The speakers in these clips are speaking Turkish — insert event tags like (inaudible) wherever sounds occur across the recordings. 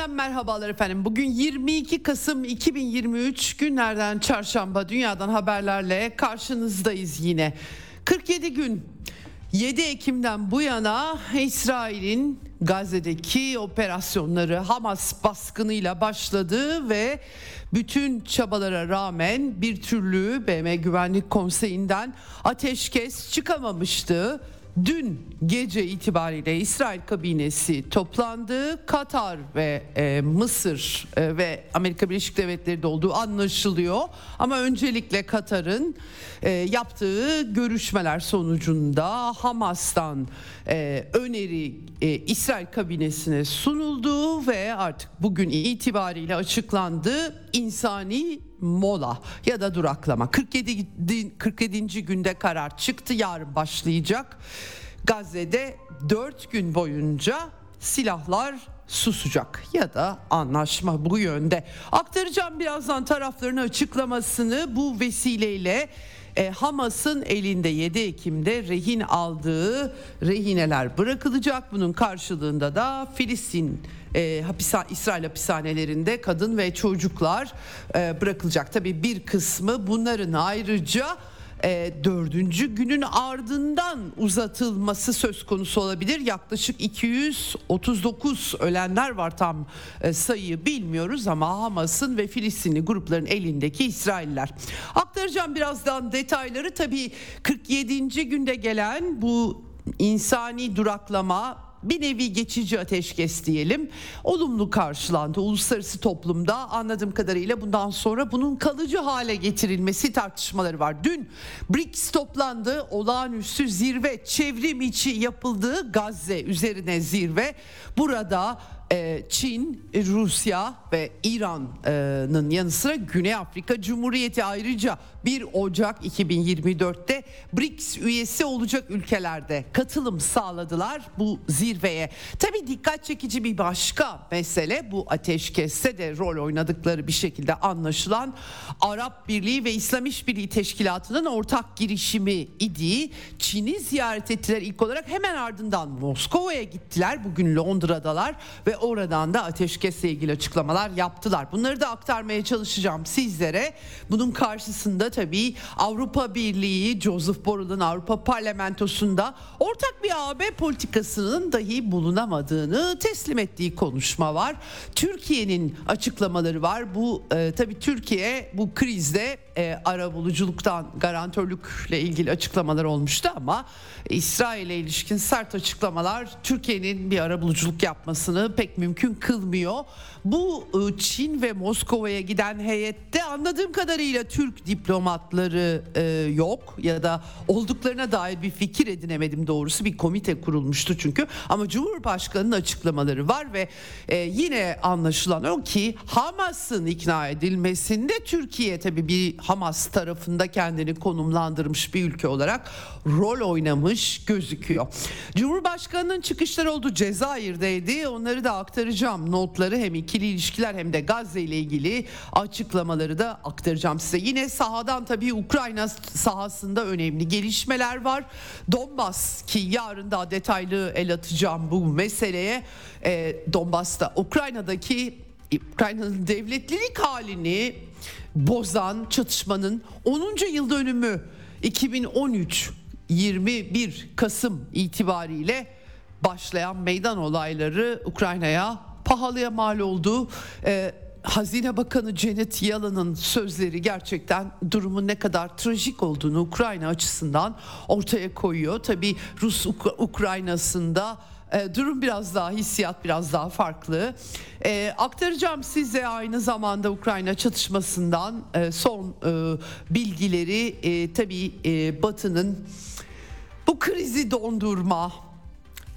Eksenden merhabalar efendim. Bugün 22 Kasım 2023 günlerden çarşamba dünyadan haberlerle karşınızdayız yine. 47 gün 7 Ekim'den bu yana İsrail'in Gazze'deki operasyonları Hamas baskınıyla başladı ve bütün çabalara rağmen bir türlü BM Güvenlik Konseyi'nden ateşkes çıkamamıştı. Dün gece itibariyle İsrail kabinesi toplandı. Katar ve e, Mısır e, ve Amerika Birleşik Devletleri de olduğu anlaşılıyor. Ama öncelikle Katar'ın e, yaptığı görüşmeler sonucunda Hamas'tan e, öneri e, İsrail kabinesine sunuldu ve artık bugün itibariyle açıklandı. İnsani mola ya da duraklama. 47 47. günde karar çıktı. Yarın başlayacak. Gazze'de 4 gün boyunca silahlar susacak ya da anlaşma bu yönde. Aktaracağım birazdan tarafların açıklamasını bu vesileyle e, Hamas'ın elinde 7 Ekim'de rehin aldığı rehineler bırakılacak. Bunun karşılığında da Filistin e, hapishane, İsrail hapishanelerinde kadın ve çocuklar e, bırakılacak. Tabii bir kısmı bunların ayrıca e, dördüncü günün ardından uzatılması söz konusu olabilir. Yaklaşık 239 ölenler var tam e, sayıyı bilmiyoruz ama Hamas'ın ve Filistinli grupların elindeki İsrailler. Aktaracağım birazdan detayları tabii 47. günde gelen bu insani duraklama bir nevi geçici ateşkes diyelim. Olumlu karşılandı uluslararası toplumda. Anladığım kadarıyla bundan sonra bunun kalıcı hale getirilmesi tartışmaları var. Dün BRICS toplandı. Olağanüstü zirve çevrim içi yapıldığı Gazze üzerine zirve. Burada e, Çin, Rusya ve İran'ın yanı sıra Güney Afrika Cumhuriyeti ayrıca 1 Ocak 2024'te BRICS üyesi olacak ülkelerde katılım sağladılar bu zirveye. Tabii dikkat çekici bir başka mesele bu ateşkeste de rol oynadıkları bir şekilde anlaşılan Arap Birliği ve İslam İşbirliği Teşkilatı'nın ortak girişimi idi. Çin'i ziyaret ettiler ilk olarak hemen ardından Moskova'ya gittiler. Bugün Londra'dalar ve oradan da ateşkesle ilgili açıklamalar yaptılar. Bunları da aktarmaya çalışacağım sizlere. Bunun karşısında tabii Avrupa Birliği, Joseph Borrell'ın Avrupa Parlamentosu'nda ortak bir AB politikasının dahi bulunamadığını teslim ettiği konuşma var. Türkiye'nin açıklamaları var. Bu e, tabii Türkiye bu krizde e, ara buluculuktan garantörlükle ilgili açıklamalar olmuştu ama İsrail'e ilişkin sert açıklamalar Türkiye'nin bir ara buluculuk yapmasını pek mümkün kılmıyor. Bu e, Çin ve Moskova'ya giden heyette anladığım kadarıyla Türk diplomatları e, yok ya da olduklarına dair bir fikir edinemedim doğrusu bir komite kurulmuştu çünkü ama Cumhurbaşkanı'nın açıklamaları var ve e, yine anlaşılan o ki Hamas'ın ikna edilmesinde Türkiye tabii bir Hamas tarafında kendini konumlandırmış bir ülke olarak rol oynamış gözüküyor. Cumhurbaşkanının çıkışları oldu Cezayir'deydi. Onları da aktaracağım. Notları hem ikili ilişkiler hem de Gazze ile ilgili açıklamaları da aktaracağım size. Yine sahadan tabii Ukrayna sahasında önemli gelişmeler var. Donbas ki yarın daha detaylı el atacağım bu meseleye. E, Donbas'ta Ukrayna'daki Ukrayna'nın devletlilik halini bozan çatışmanın 10. yıl dönümü 2013 21 Kasım itibariyle başlayan meydan olayları Ukrayna'ya pahalıya mal oldu. Ee, Hazine Bakanı Janet Yellen'ın sözleri gerçekten durumun ne kadar trajik olduğunu Ukrayna açısından ortaya koyuyor. Tabii Rus Ukrayna'sında e, durum biraz daha hissiyat biraz daha farklı. E, aktaracağım size aynı zamanda Ukrayna çatışmasından e, son e, bilgileri e, tabii e, Batı'nın bu krizi dondurma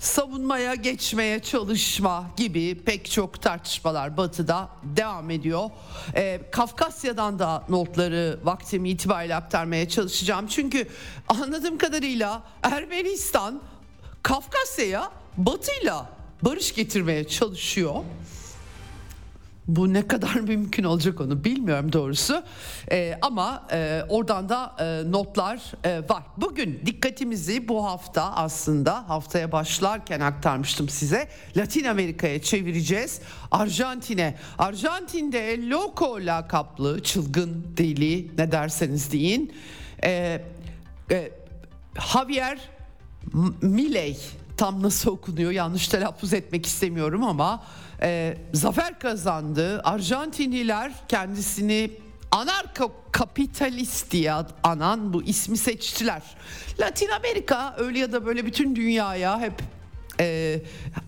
savunmaya geçmeye çalışma gibi pek çok tartışmalar batıda devam ediyor. Ee, Kafkasya'dan da notları vaktimi itibariyle aktarmaya çalışacağım. Çünkü anladığım kadarıyla Ermenistan Kafkasya'ya batıyla barış getirmeye çalışıyor. Bu ne kadar (laughs) mümkün olacak onu bilmiyorum doğrusu. Ee, ama e, oradan da e, notlar e, var. Bugün dikkatimizi bu hafta aslında haftaya başlarken aktarmıştım size. Latin Amerika'ya çevireceğiz. Arjantin'e. Arjantin'de El Loco lakaplı çılgın deli ne derseniz deyin. E, e, Javier Milei tam nasıl okunuyor yanlış telaffuz etmek istemiyorum ama e, zafer kazandı. Arjantinliler kendisini anarko kapitalist diye anan bu ismi seçtiler. Latin Amerika öyle ya da böyle bütün dünyaya hep e,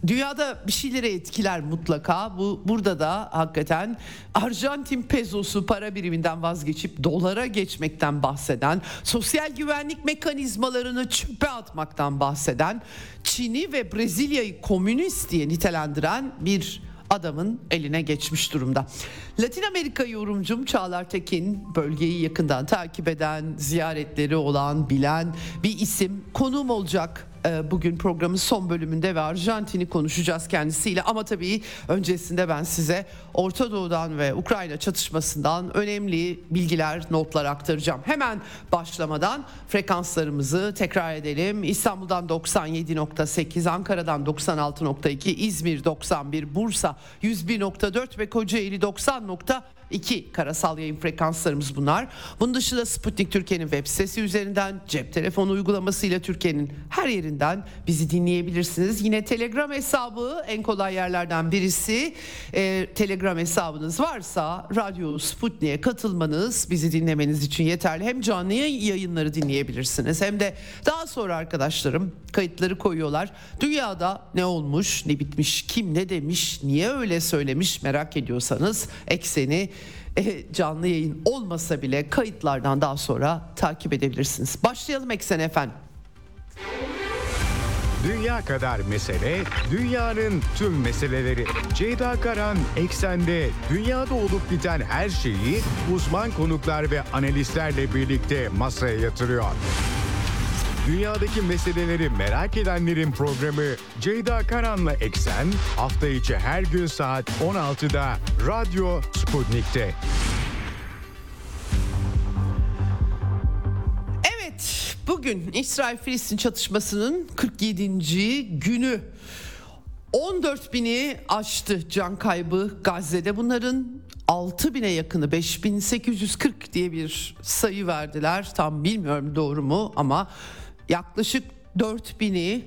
dünyada bir şeylere etkiler mutlaka. Bu burada da hakikaten Arjantin pezosu para biriminden vazgeçip dolara geçmekten bahseden, sosyal güvenlik mekanizmalarını çöpe atmaktan bahseden, Çin'i ve Brezilya'yı komünist diye nitelendiren bir adamın eline geçmiş durumda. Latin Amerika yorumcum Çağlar Tekin bölgeyi yakından takip eden, ziyaretleri olan, bilen bir isim konuğum olacak bugün programın son bölümünde ve Arjantin'i konuşacağız kendisiyle ama tabii öncesinde ben size Orta Doğu'dan ve Ukrayna çatışmasından önemli bilgiler, notlar aktaracağım. Hemen başlamadan frekanslarımızı tekrar edelim. İstanbul'dan 97.8, Ankara'dan 96.2, İzmir 91, Bursa 101.4 ve Kocaeli 90.2 2 karasal yayın frekanslarımız bunlar. Bunun dışında Sputnik Türkiye'nin web sitesi üzerinden cep telefonu uygulamasıyla Türkiye'nin her yerinden bizi dinleyebilirsiniz. Yine Telegram hesabı en kolay yerlerden birisi. Ee, Telegram hesabınız varsa Radyo Sputnik'e katılmanız bizi dinlemeniz için yeterli. Hem canlı yayınları dinleyebilirsiniz hem de daha sonra arkadaşlarım kayıtları koyuyorlar. Dünyada ne olmuş, ne bitmiş, kim ne demiş, niye öyle söylemiş merak ediyorsanız ekseni e, canlı yayın olmasa bile kayıtlardan daha sonra takip edebilirsiniz. Başlayalım Eksen efendim. Dünya kadar mesele, dünyanın tüm meseleleri. Ceyda Karan Eksen'de dünyada olup biten her şeyi uzman konuklar ve analistlerle birlikte masaya yatırıyor. Dünyadaki meseleleri merak edenlerin programı Ceyda Karan'la Eksen hafta içi her gün saat 16'da Radyo Sputnik'te. Evet, bugün İsrail-Filistin çatışmasının 47. günü. 14 bini aştı can kaybı Gazze'de. Bunların 6 bine yakını 5840 diye bir sayı verdiler. Tam bilmiyorum doğru mu ama yaklaşık 4 bini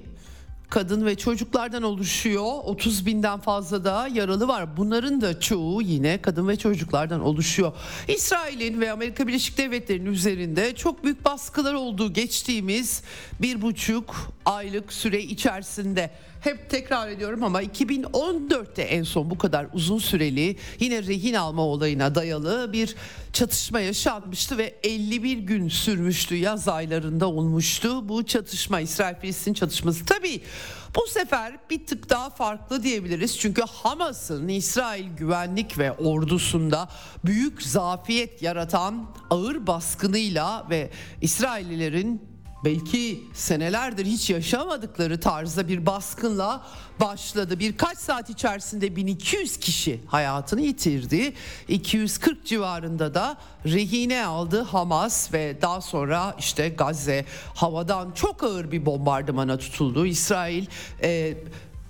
kadın ve çocuklardan oluşuyor. 30 binden fazla da yaralı var. Bunların da çoğu yine kadın ve çocuklardan oluşuyor. İsrail'in ve Amerika Birleşik Devletleri'nin üzerinde çok büyük baskılar olduğu geçtiğimiz bir buçuk aylık süre içerisinde hep tekrar ediyorum ama 2014'te en son bu kadar uzun süreli yine rehin alma olayına dayalı bir çatışma yaşanmıştı ve 51 gün sürmüştü yaz aylarında olmuştu bu çatışma İsrail-Filistin çatışması. Tabii bu sefer bir tık daha farklı diyebiliriz. Çünkü Hamas'ın İsrail güvenlik ve ordusunda büyük zafiyet yaratan ağır baskınıyla ve İsraillilerin belki senelerdir hiç yaşamadıkları tarzda bir baskınla başladı. Birkaç saat içerisinde 1200 kişi hayatını yitirdi. 240 civarında da rehine aldı Hamas ve daha sonra işte Gazze havadan çok ağır bir bombardımana tutuldu. İsrail e,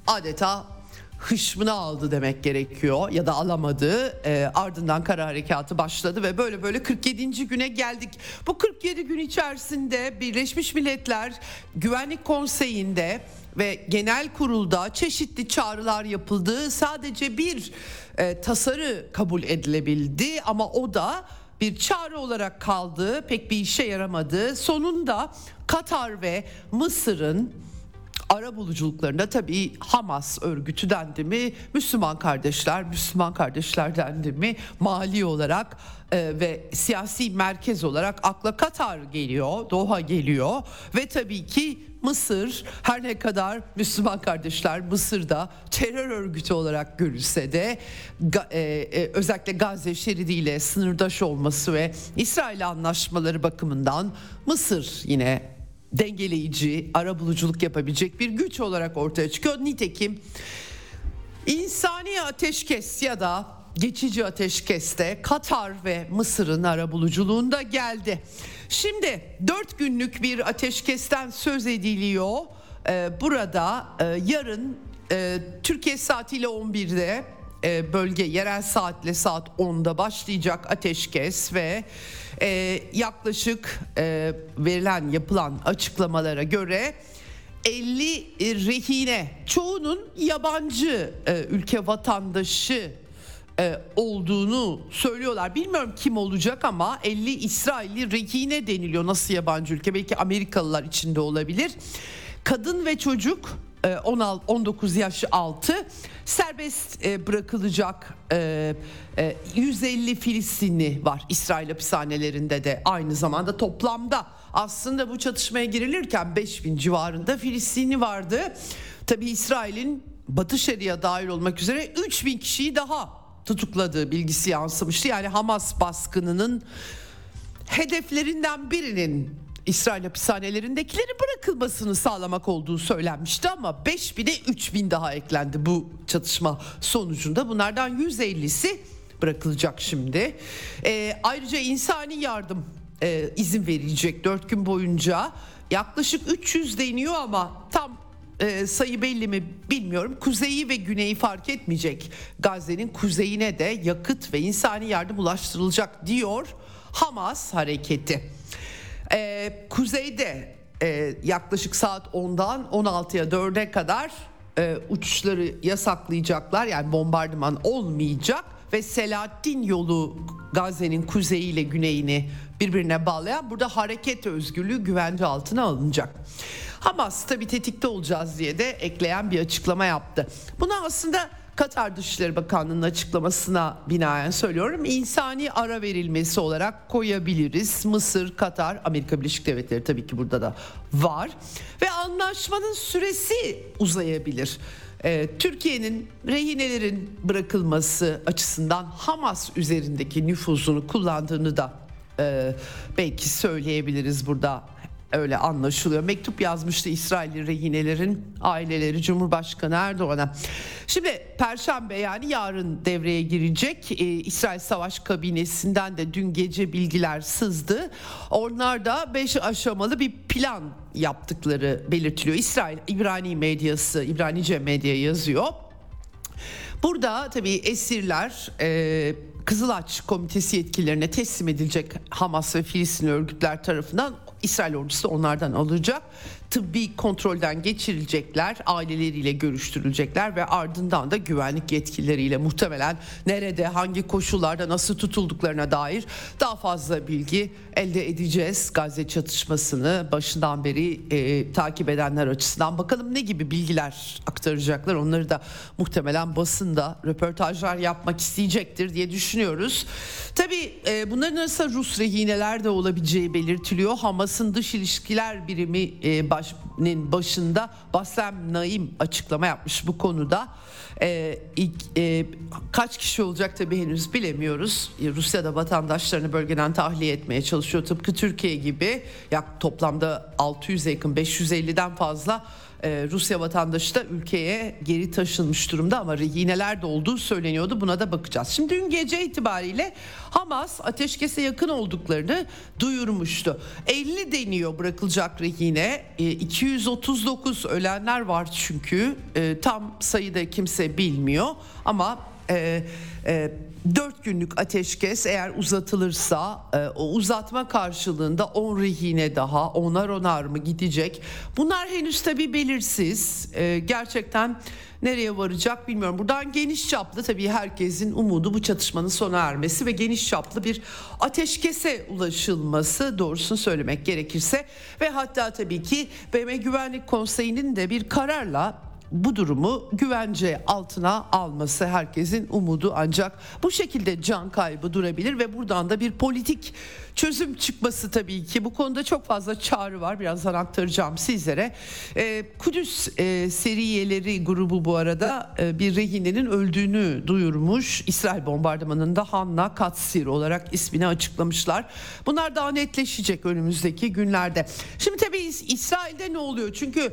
adeta hışmını aldı demek gerekiyor ya da alamadı. E, ardından kara harekatı başladı ve böyle böyle 47. güne geldik. Bu 47 gün içerisinde Birleşmiş Milletler Güvenlik Konseyi'nde ve genel kurulda çeşitli çağrılar yapıldı. Sadece bir e, tasarı kabul edilebildi ama o da bir çağrı olarak kaldı. Pek bir işe yaramadı. Sonunda Katar ve Mısır'ın ara buluculuklarında tabii Hamas örgütü dendi mi, Müslüman kardeşler, Müslüman kardeşler dendi mi mali olarak e, ve siyasi merkez olarak akla Katar geliyor, Doha geliyor. Ve tabii ki Mısır her ne kadar Müslüman kardeşler Mısır'da terör örgütü olarak görülse de e, e, özellikle Gazze şeridiyle sınırdaş olması ve İsrail anlaşmaları bakımından Mısır yine dengeleyici, ara buluculuk yapabilecek bir güç olarak ortaya çıkıyor. Nitekim insani ateşkes ya da geçici ateşkeste Katar ve Mısır'ın arabuluculuğunda geldi. Şimdi dört günlük bir ateşkesten söz ediliyor. Ee, burada e, yarın e, Türkiye saatiyle 11'de e, bölge yerel saatle saat 10'da başlayacak ateşkes ve e, yaklaşık e, verilen yapılan açıklamalara göre 50 rehine çoğunun yabancı e, ülke vatandaşı e, olduğunu söylüyorlar. Bilmiyorum kim olacak ama 50 İsrailli rehine deniliyor. Nasıl yabancı ülke? Belki Amerikalılar içinde olabilir. Kadın ve çocuk 16 e, 19 yaş altı serbest e, bırakılacak 150 Filistinli var İsrail hapishanelerinde de aynı zamanda toplamda aslında bu çatışmaya girilirken 5000 civarında Filistinli vardı. Tabi İsrail'in Batı Şeria dahil olmak üzere 3000 kişiyi daha tutukladığı bilgisi yansımıştı. Yani Hamas baskınının hedeflerinden birinin İsrail hapishanelerindekileri bırakılmasını sağlamak olduğu söylenmişti ama 5 bine 3 bin daha eklendi bu çatışma sonucunda. Bunlardan 150'si bırakılacak şimdi. E, ayrıca insani yardım e, izin verilecek 4 gün boyunca. Yaklaşık 300 deniyor ama tam e, sayı belli mi bilmiyorum. Kuzeyi ve güneyi fark etmeyecek. Gazze'nin kuzeyine de yakıt ve insani yardım ulaştırılacak diyor Hamas hareketi. E, kuzeyde e, yaklaşık saat 10'dan 16'ya 4'e kadar e, uçuşları yasaklayacaklar. Yani bombardıman olmayacak ve Selahattin yolu Gazze'nin kuzeyi ile güneyini birbirine bağlayan burada hareket özgürlüğü güvence altına alınacak. Hamas tabi tetikte olacağız diye de ekleyen bir açıklama yaptı. Buna aslında Katar Dışişleri Bakanlığı'nın açıklamasına binaen söylüyorum. insani ara verilmesi olarak koyabiliriz. Mısır, Katar, Amerika Birleşik Devletleri tabii ki burada da var. Ve anlaşmanın süresi uzayabilir. Ee, Türkiye'nin rehinelerin bırakılması açısından Hamas üzerindeki nüfuzunu kullandığını da e, belki söyleyebiliriz burada öyle anlaşılıyor. Mektup yazmıştı İsrailli rehinelerin aileleri Cumhurbaşkanı Erdoğan'a. Şimdi Perşembe yani yarın devreye girecek. Ee, İsrail Savaş Kabinesi'nden de dün gece bilgiler sızdı. Onlar da 5 aşamalı bir plan yaptıkları belirtiliyor. İsrail İbrani medyası, İbranice medya yazıyor. Burada tabii esirler e, Kızılaç Komitesi yetkililerine teslim edilecek Hamas ve Filistin örgütler tarafından İsrail ordusu onlardan alacak tıbbi kontrolden geçirilecekler, aileleriyle görüştürülecekler ve ardından da güvenlik yetkilileriyle muhtemelen nerede, hangi koşullarda nasıl tutulduklarına dair daha fazla bilgi elde edeceğiz. Gazze çatışmasını başından beri e, takip edenler açısından bakalım ne gibi bilgiler aktaracaklar. Onları da muhtemelen basında röportajlar yapmak isteyecektir diye düşünüyoruz. Tabii e, bunların arasında Rus rehineler de olabileceği belirtiliyor. Hamas'ın dış ilişkiler birimi e, başının başında Bassem Naim açıklama yapmış bu konuda. Ee, ilk, e, kaç kişi olacak tabii henüz bilemiyoruz. Rusya'da vatandaşlarını bölgeden tahliye etmeye çalışıyor tıpkı Türkiye gibi. Ya toplamda 600'e yakın 550'den fazla e, Rusya vatandaşı da ülkeye geri taşınmış durumda ama rehineler de olduğu söyleniyordu. Buna da bakacağız. Şimdi dün gece itibariyle Hamas ateşkese yakın olduklarını duyurmuştu. 50 deniyor bırakılacak rehine. E, 239 ölenler var çünkü. E, tam sayıda kimse bilmiyor ama e, e, 4 günlük ateşkes eğer uzatılırsa e, o uzatma karşılığında 10 rehine daha onar onar mı gidecek? Bunlar henüz tabi belirsiz. E, gerçekten nereye varacak bilmiyorum. Buradan geniş çaplı tabii herkesin umudu bu çatışmanın sona ermesi ve geniş çaplı bir ateşkese ulaşılması doğrusunu söylemek gerekirse ve hatta tabii ki BM Güvenlik Konseyi'nin de bir kararla bu durumu güvence altına alması herkesin umudu ancak bu şekilde can kaybı durabilir ve buradan da bir politik çözüm çıkması tabii ki bu konuda çok fazla çağrı var birazdan aktaracağım sizlere. Ee, Kudüs e, seriyeleri grubu bu arada e, bir rehinenin öldüğünü duyurmuş. İsrail bombardımanında Hanna Katsir olarak ismini açıklamışlar. Bunlar daha netleşecek önümüzdeki günlerde. Şimdi tabii İsrail'de ne oluyor? Çünkü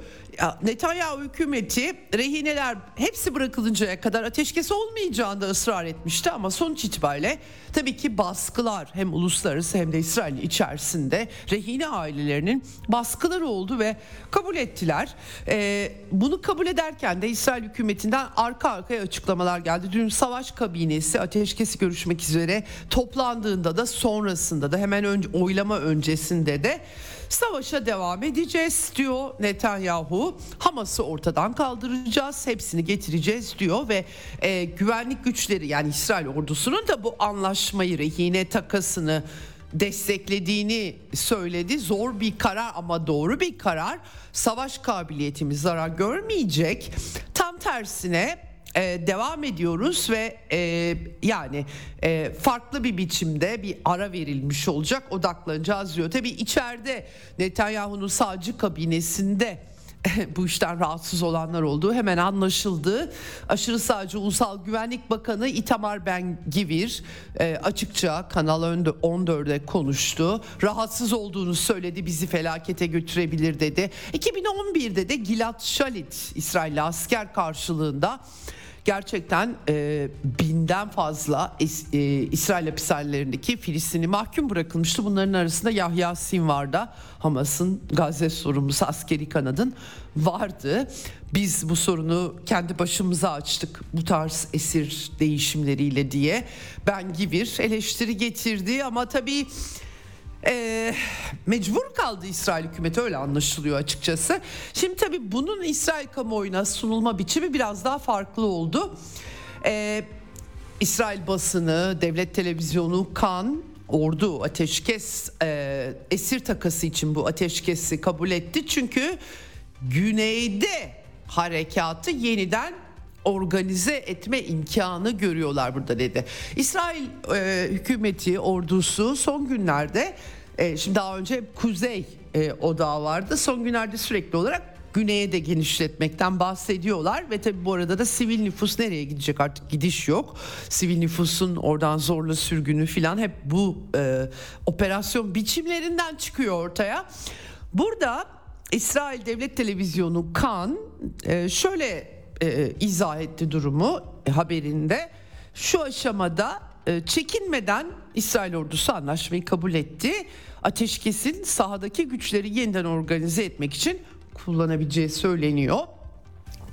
Netanyahu hükümeti rehineler hepsi bırakılıncaya kadar ateşkes olmayacağında ısrar etmişti ama sonuç itibariyle tabii ki baskılar hem uluslararası hem de İsrail içerisinde rehine ailelerinin baskıları oldu ve kabul ettiler. Ee, bunu kabul ederken de İsrail hükümetinden arka arkaya açıklamalar geldi. Dün savaş kabinesi ateşkesi görüşmek üzere toplandığında da sonrasında da hemen önce oylama öncesinde de Savaşa devam edeceğiz diyor Netanyahu. Hamas'ı ortadan kaldıracağız, hepsini getireceğiz diyor ve e, güvenlik güçleri yani İsrail ordusunun da bu anlaşmayı rehine takasını desteklediğini söyledi. Zor bir karar ama doğru bir karar. Savaş kabiliyetimiz zarar görmeyecek. Tam tersine e, devam ediyoruz ve e, yani e, farklı bir biçimde bir ara verilmiş olacak odaklanacağız diyor. Tabii içeride Netanyahu'nun sağcı kabinesinde (laughs) bu işten rahatsız olanlar olduğu hemen anlaşıldı. Aşırı sağcı Ulusal Güvenlik Bakanı Itamar Ben Givir e, açıkça Kanal 14'de konuştu. Rahatsız olduğunu söyledi bizi felakete götürebilir dedi. 2011'de de Gilad Shalit İsrailli asker karşılığında gerçekten e, binden fazla es, e, İsrail hapishanelerindeki Filistinli mahkum bırakılmıştı. Bunların arasında Yahya Sinvar da Hamas'ın Gazze sorumlusu askeri kanadın vardı. Biz bu sorunu kendi başımıza açtık bu tarz esir değişimleriyle diye. Ben Givir eleştiri getirdi ama tabii e, mecbur kaldı İsrail hükümeti öyle anlaşılıyor açıkçası. Şimdi tabii bunun İsrail kamuoyuna sunulma biçimi biraz daha farklı oldu. E, İsrail basını, devlet televizyonu, kan, ordu ateşkes e, esir takası için bu ateşkesi kabul etti. Çünkü güneyde harekatı yeniden organize etme imkanı görüyorlar burada dedi. İsrail e, hükümeti ordusu son günlerde e, şimdi daha önce kuzey e, odağı vardı. Son günlerde sürekli olarak güneye de genişletmekten bahsediyorlar ve tabi bu arada da sivil nüfus nereye gidecek artık gidiş yok. Sivil nüfusun oradan zorla sürgünü filan hep bu e, operasyon biçimlerinden çıkıyor ortaya. Burada İsrail Devlet Televizyonu Kan e, şöyle e, izah etti durumu haberinde. Şu aşamada çekinmeden İsrail ordusu anlaşmayı kabul etti. Ateşkesin sahadaki güçleri yeniden organize etmek için kullanabileceği söyleniyor.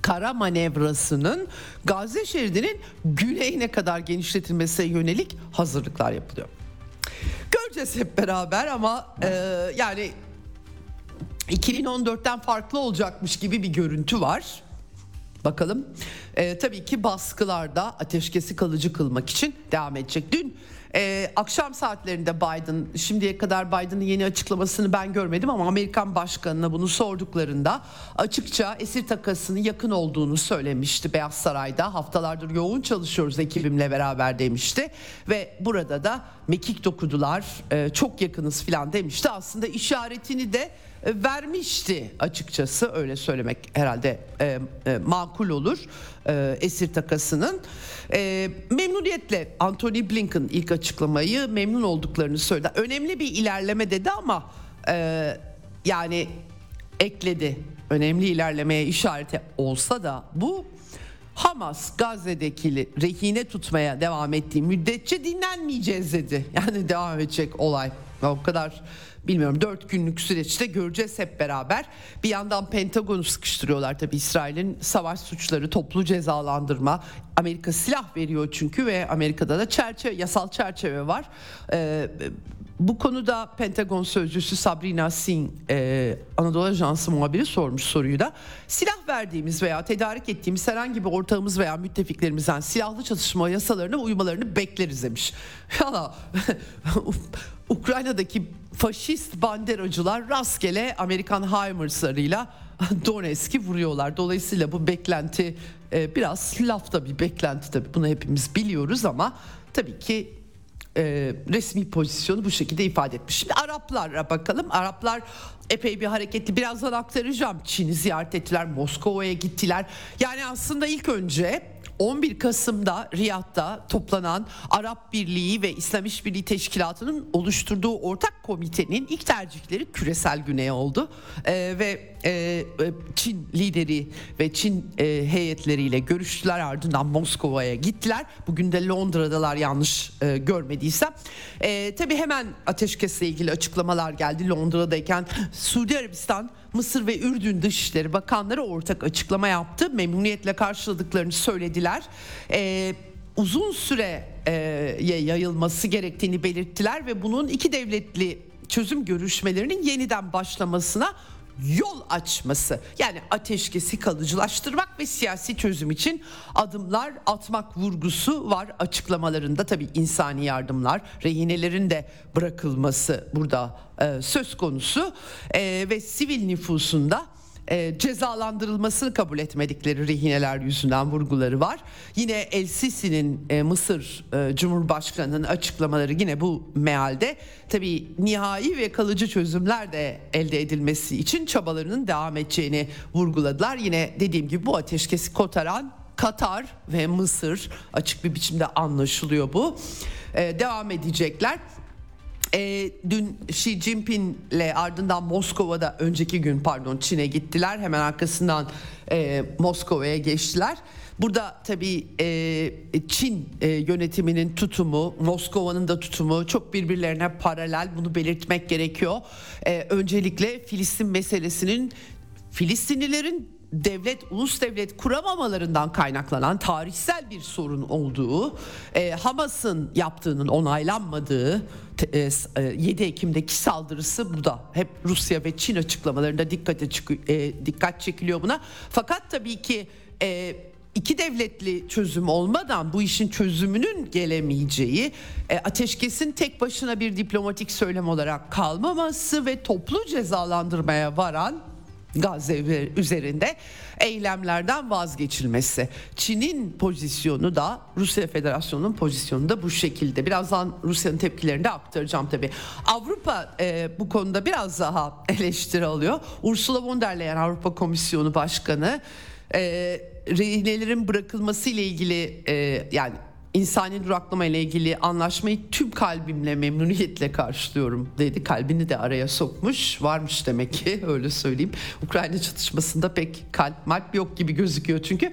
Kara manevrasının Gazze şeridinin güneyine kadar genişletilmesine yönelik hazırlıklar yapılıyor. Göreceğiz hep beraber ama e, yani 2014'ten farklı olacakmış gibi bir görüntü var. Bakalım. E, tabii ki baskılarda ateşkesi kalıcı kılmak için devam edecek. Dün e, akşam saatlerinde Biden şimdiye kadar Biden'ın yeni açıklamasını ben görmedim ama Amerikan başkanına bunu sorduklarında açıkça esir takasının yakın olduğunu söylemişti Beyaz Saray'da. Haftalardır yoğun çalışıyoruz ekibimle beraber demişti ve burada da mekik dokudular e, çok yakınız filan demişti. Aslında işaretini de vermişti açıkçası öyle söylemek herhalde e, e, makul olur e, esir takasının. E, memnuniyetle Anthony Blinken ilk açıklamayı memnun olduklarını söyledi. Önemli bir ilerleme dedi ama e, yani ekledi önemli ilerlemeye işareti olsa da bu Hamas Gazze'deki rehine tutmaya devam ettiği müddetçe dinlenmeyeceğiz dedi. Yani devam edecek olay. O kadar bilmiyorum 4 günlük süreçte göreceğiz hep beraber. Bir yandan Pentagon'u sıkıştırıyorlar tabii İsrail'in savaş suçları, toplu cezalandırma. Amerika silah veriyor çünkü ve Amerika'da da çerçeve, yasal çerçeve var. Ee, bu konuda Pentagon sözcüsü Sabrina Singh e, Anadolu Ajansı muhabiri sormuş soruyu da. Silah verdiğimiz veya tedarik ettiğimiz herhangi bir ortağımız veya müttefiklerimizden silahlı çatışma yasalarına uymalarını bekleriz demiş. (laughs) Valla (laughs) Ukrayna'daki faşist banderacılar rastgele Amerikan HIMARS'larıyla (laughs) Donetsk'i vuruyorlar. Dolayısıyla bu beklenti e, biraz lafta bir beklenti tabii bunu hepimiz biliyoruz ama tabii ki e, resmi pozisyonu bu şekilde ifade etmiş. Şimdi Araplara bakalım. Araplar epey bir hareketli. Birazdan aktaracağım. Çin'i ziyaret ettiler, Moskova'ya gittiler. Yani aslında ilk önce 11 Kasım'da Riyad'da toplanan Arap Birliği ve İslam İşbirliği Teşkilatı'nın oluşturduğu ortak komitenin ilk tercihleri küresel güney oldu. Ee, ve e, e, Çin lideri ve Çin e, heyetleriyle görüştüler ardından Moskova'ya gittiler. Bugün de Londra'dalar yanlış e, görmediysem. E, tabii hemen ateşkesle ilgili açıklamalar geldi Londra'dayken. Suudi Arabistan, Mısır ve Ürdün Dışişleri Bakanları ortak açıklama yaptı. Memnuniyetle karşıladıklarını söylediler. E, uzun süreye yayılması gerektiğini belirttiler ve bunun iki devletli çözüm görüşmelerinin yeniden başlamasına yol açması yani ateşkesi kalıcılaştırmak ve siyasi çözüm için adımlar atmak vurgusu var açıklamalarında. Tabi insani yardımlar rehinelerin de bırakılması burada e, söz konusu. E, ve sivil nüfusunda e, cezalandırılmasını kabul etmedikleri rehineler yüzünden vurguları var. Yine El Sisi'nin e, Mısır e, Cumhurbaşkanı'nın açıklamaları yine bu mealde tabii nihai ve kalıcı çözümler de elde edilmesi için çabalarının devam edeceğini vurguladılar. Yine dediğim gibi bu ateşkesi kotaran Katar ve Mısır açık bir biçimde anlaşılıyor bu. Ee, devam edecekler. E, dün Xi Jinping'le ardından Moskova'da önceki gün pardon Çin'e gittiler. Hemen arkasından e, Moskova'ya geçtiler. Burada tabii e, Çin e, yönetiminin tutumu, Moskova'nın da tutumu çok birbirlerine paralel. Bunu belirtmek gerekiyor. E, öncelikle Filistin meselesinin Filistinlilerin devlet ulus devlet kuramamalarından kaynaklanan tarihsel bir sorun olduğu, e, Hamas'ın yaptığının onaylanmadığı e, 7 e, Ekim'deki saldırısı burada hep Rusya ve Çin açıklamalarında dikkate e, dikkat çekiliyor buna. Fakat tabii ki e, iki devletli çözüm olmadan bu işin çözümünün gelemeyeceği, e, ateşkesin tek başına bir diplomatik söylem olarak kalmaması ve toplu cezalandırmaya varan Gazze üzerinde eylemlerden vazgeçilmesi. Çin'in pozisyonu da Rusya Federasyonu'nun pozisyonu da bu şekilde. Birazdan Rusya'nın tepkilerini de aktaracağım tabii. Avrupa e, bu konuda biraz daha eleştiri alıyor. Ursula von der Leyen Avrupa Komisyonu Başkanı e, rehinelerin bırakılması ile ilgili e, yani insani duraklama ile ilgili anlaşmayı tüm kalbimle memnuniyetle karşılıyorum dedi. Kalbini de araya sokmuş. Varmış demek ki öyle söyleyeyim. Ukrayna çatışmasında pek kalp malp yok gibi gözüküyor çünkü.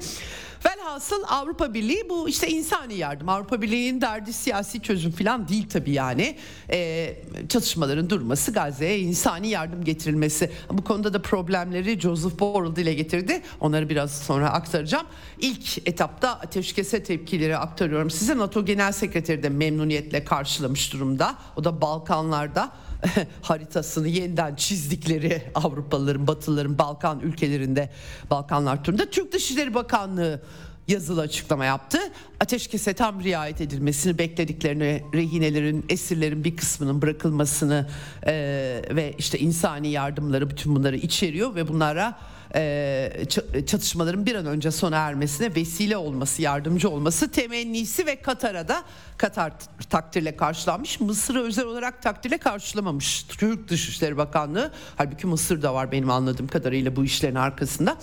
Velhasıl Avrupa Birliği bu işte insani yardım. Avrupa Birliği'nin derdi siyasi çözüm falan değil tabii yani. E, çatışmaların durması Gazze'ye insani yardım getirilmesi. Bu konuda da problemleri Joseph Borrell dile getirdi. Onları biraz sonra aktaracağım. İlk etapta ateşkese tepkileri aktarıyorum size. NATO Genel Sekreteri de memnuniyetle karşılamış durumda. O da Balkanlarda (laughs) haritasını yeniden çizdikleri Avrupalıların, Batılıların Balkan ülkelerinde Balkanlar turunda Türk Dışişleri Bakanlığı yazılı açıklama yaptı. Ateşkese tam riayet edilmesini beklediklerini, rehinelerin, esirlerin bir kısmının bırakılmasını e, ve işte insani yardımları bütün bunları içeriyor ve bunlara çatışmaların bir an önce sona ermesine vesile olması, yardımcı olması temennisi ve Katar'a da Katar takdirle karşılanmış. Mısır'ı özel olarak takdirle karşılamamış Türk Dışişleri Bakanlığı. Halbuki Mısır da var benim anladığım kadarıyla bu işlerin arkasında.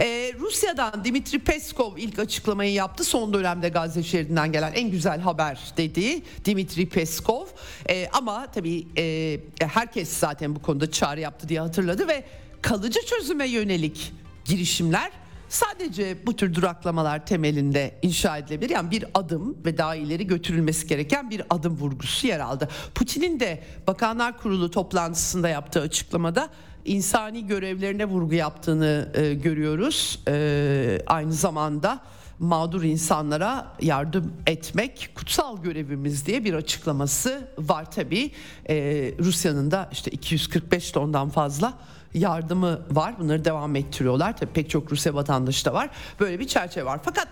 Ee, Rusya'dan Dimitri Peskov ilk açıklamayı yaptı. Son dönemde Gazze şeridinden gelen en güzel haber dedi Dimitri Peskov. Ee, ama tabii e, herkes zaten bu konuda çağrı yaptı diye hatırladı ve kalıcı çözüme yönelik girişimler sadece bu tür duraklamalar temelinde inşa edilebilir. Yani bir adım ve daha ileri götürülmesi gereken bir adım vurgusu yer aldı. Putin'in de Bakanlar Kurulu toplantısında yaptığı açıklamada insani görevlerine vurgu yaptığını e, görüyoruz. E, aynı zamanda mağdur insanlara yardım etmek kutsal görevimiz diye bir açıklaması var tabi. E, Rusya'nın da işte 245 tondan fazla yardımı var. Bunları devam ettiriyorlar. Tabii pek çok Rusya vatandaşı da var. Böyle bir çerçeve var. Fakat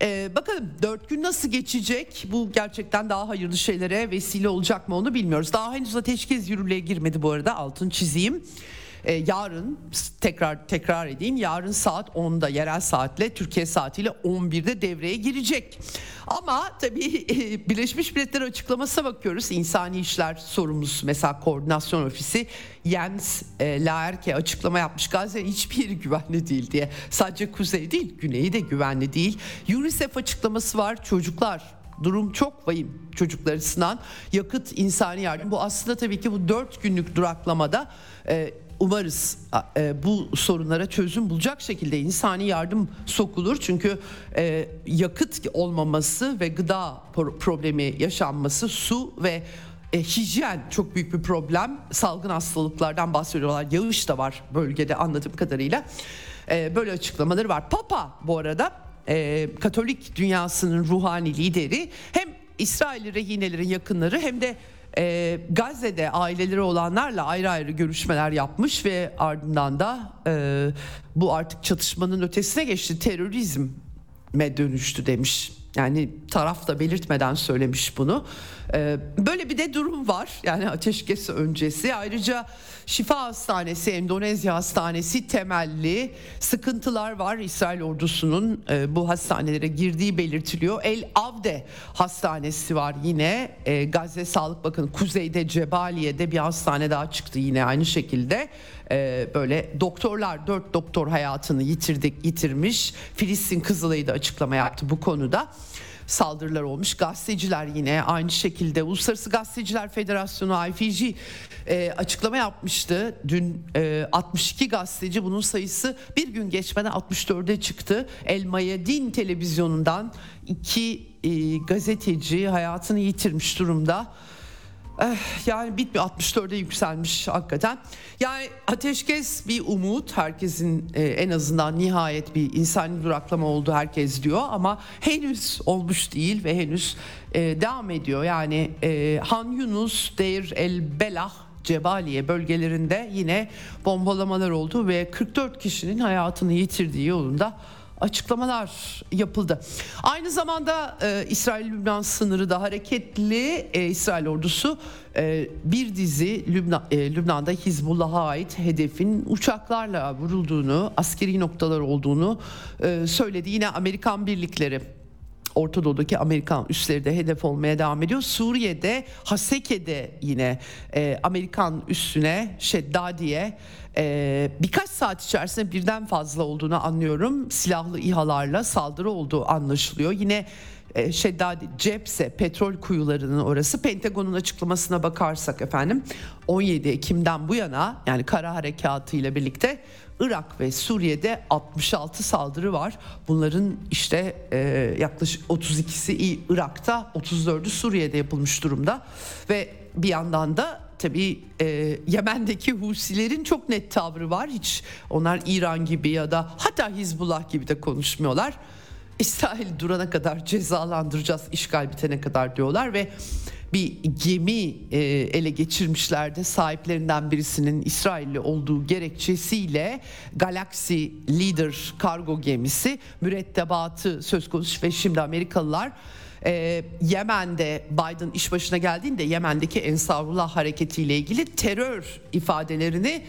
ee, bakalım dört gün nasıl geçecek? Bu gerçekten daha hayırlı şeylere vesile olacak mı onu bilmiyoruz. Daha henüz ateşkes yürürlüğe girmedi bu arada altın çizeyim. E, yarın tekrar tekrar edeyim yarın saat 10'da yerel saatle Türkiye saatiyle 11'de devreye girecek. Ama tabii e, Birleşmiş Milletler açıklamasına bakıyoruz. İnsani İşler Sorumlusu mesela Koordinasyon Ofisi Jens e, Laerke açıklama yapmış. Gazze hiçbir yeri güvenli değil diye. Sadece kuzey değil güneyi de güvenli değil. UNICEF açıklaması var. Çocuklar durum çok vahim çocuklar açısından. Yakıt insani yardım. Bu aslında tabii ki bu dört günlük duraklamada e, umarız e, bu sorunlara çözüm bulacak şekilde insani yardım sokulur. Çünkü e, yakıt olmaması ve gıda problemi yaşanması, su ve e, hijyen çok büyük bir problem. Salgın hastalıklardan bahsediyorlar. Yağış da var bölgede anladığım kadarıyla. E, böyle açıklamaları var. Papa bu arada e, Katolik dünyasının ruhani lideri hem İsrail rehinelerin yakınları hem de e, Gazze'de aileleri olanlarla ayrı ayrı görüşmeler yapmış ve ardından da e, bu artık çatışmanın ötesine geçti terörizme dönüştü demiş. Yani taraf da belirtmeden söylemiş bunu. Ee, böyle bir de durum var. Yani ateşkes öncesi. Ayrıca Şifa Hastanesi, Endonezya Hastanesi temelli sıkıntılar var. İsrail ordusunun e, bu hastanelere girdiği belirtiliyor. El Avde Hastanesi var yine. E, Gazze Sağlık Bakanı kuzeyde Cebaliye'de bir hastane daha çıktı yine aynı şekilde. E, böyle doktorlar dört doktor hayatını yitirdik yitirmiş. Filistin Kızılay'ı da açıklama yaptı bu konuda saldırılar olmuş. Gazeteciler yine aynı şekilde Uluslararası Gazeteciler Federasyonu IFG e, açıklama yapmıştı. Dün e, 62 gazeteci bunun sayısı bir gün geçmeden 64'e çıktı. El Mayadin televizyonundan iki e, gazeteci hayatını yitirmiş durumda. Eh, yani bitmiyor 64'e yükselmiş hakikaten. Yani ateşkes bir umut herkesin e, en azından nihayet bir insani duraklama oldu herkes diyor ama henüz olmuş değil ve henüz e, devam ediyor. Yani e, Han Yunus, Deir el Belah Cebaliye bölgelerinde yine bombalamalar oldu ve 44 kişinin hayatını yitirdiği yolunda açıklamalar yapıldı. Aynı zamanda e, İsrail-Lübnan sınırı da hareketli. E, İsrail ordusu e, bir dizi Lübnan, e, Lübnan'da Hizbullah'a ait hedefin uçaklarla vurulduğunu, askeri noktalar olduğunu e, söyledi. Yine Amerikan birlikleri Orta Doğu'daki Amerikan üsleri de hedef olmaya devam ediyor. Suriye'de Haseke'de yine e, Amerikan üssüne Şeddadiye e, birkaç saat içerisinde birden fazla olduğunu anlıyorum. Silahlı İHA'larla saldırı olduğu anlaşılıyor. Yine e, Şeddadi Cepse petrol kuyularının orası Pentagon'un açıklamasına bakarsak efendim 17 Ekim'den bu yana yani kara harekatı ile birlikte Irak ve Suriye'de 66 saldırı var. Bunların işte e, yaklaşık 32'si Irak'ta, 34'ü Suriye'de yapılmış durumda ve bir yandan da tabii e, Yemen'deki Husilerin çok net tavrı var. Hiç onlar İran gibi ya da hatta Hizbullah gibi de konuşmuyorlar. İsrail durana kadar cezalandıracağız işgal bitene kadar diyorlar ve bir gemi e, ele geçirmişlerdi. Sahiplerinden birisinin İsrailli olduğu gerekçesiyle Galaxy Leader kargo gemisi mürettebatı söz konusu ve şimdi Amerikalılar e, Yemen'de Biden iş başına geldiğinde Yemen'deki Ensarullah hareketiyle ilgili terör ifadelerini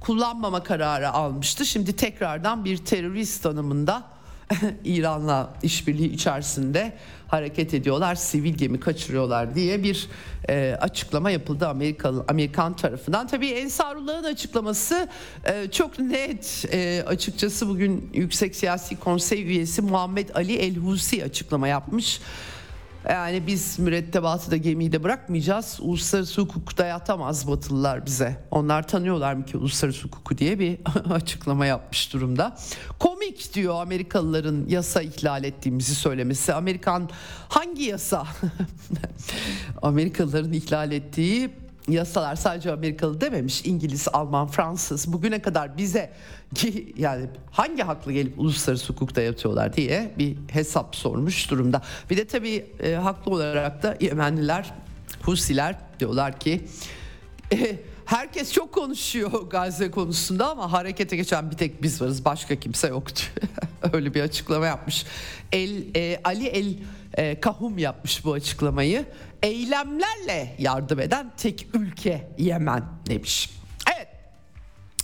kullanmama kararı almıştı. Şimdi tekrardan bir terörist tanımında (laughs) İran'la işbirliği içerisinde hareket ediyorlar, sivil gemi kaçırıyorlar diye bir e, açıklama yapıldı Amerikalı Amerikan tarafından. Tabii Ensarullah'ın açıklaması e, çok net. E, açıkçası bugün Yüksek Siyasi Konsey üyesi Muhammed Ali El Husi açıklama yapmış. Yani biz mürettebatı da gemiyi de bırakmayacağız. Uluslararası hukuku dayatamaz Batılılar bize. Onlar tanıyorlar mı ki uluslararası hukuku diye bir (laughs) açıklama yapmış durumda. Komik diyor Amerikalıların yasa ihlal ettiğimizi söylemesi. Amerikan hangi yasa? (laughs) Amerikalıların ihlal ettiği yasalar sadece Amerikalı dememiş İngiliz, Alman, Fransız bugüne kadar bize ki yani hangi haklı gelip uluslararası hukukta yatıyorlar diye bir hesap sormuş durumda. Bir de tabii e, haklı olarak da Yemenliler, Husiler diyorlar ki e, herkes çok konuşuyor (laughs) Gazze konusunda ama harekete geçen bir tek biz varız başka kimse yoktu. (laughs) Öyle bir açıklama yapmış. El e, Ali El e, Kahum yapmış bu açıklamayı. Eylemlerle yardım eden tek ülke Yemen demiş.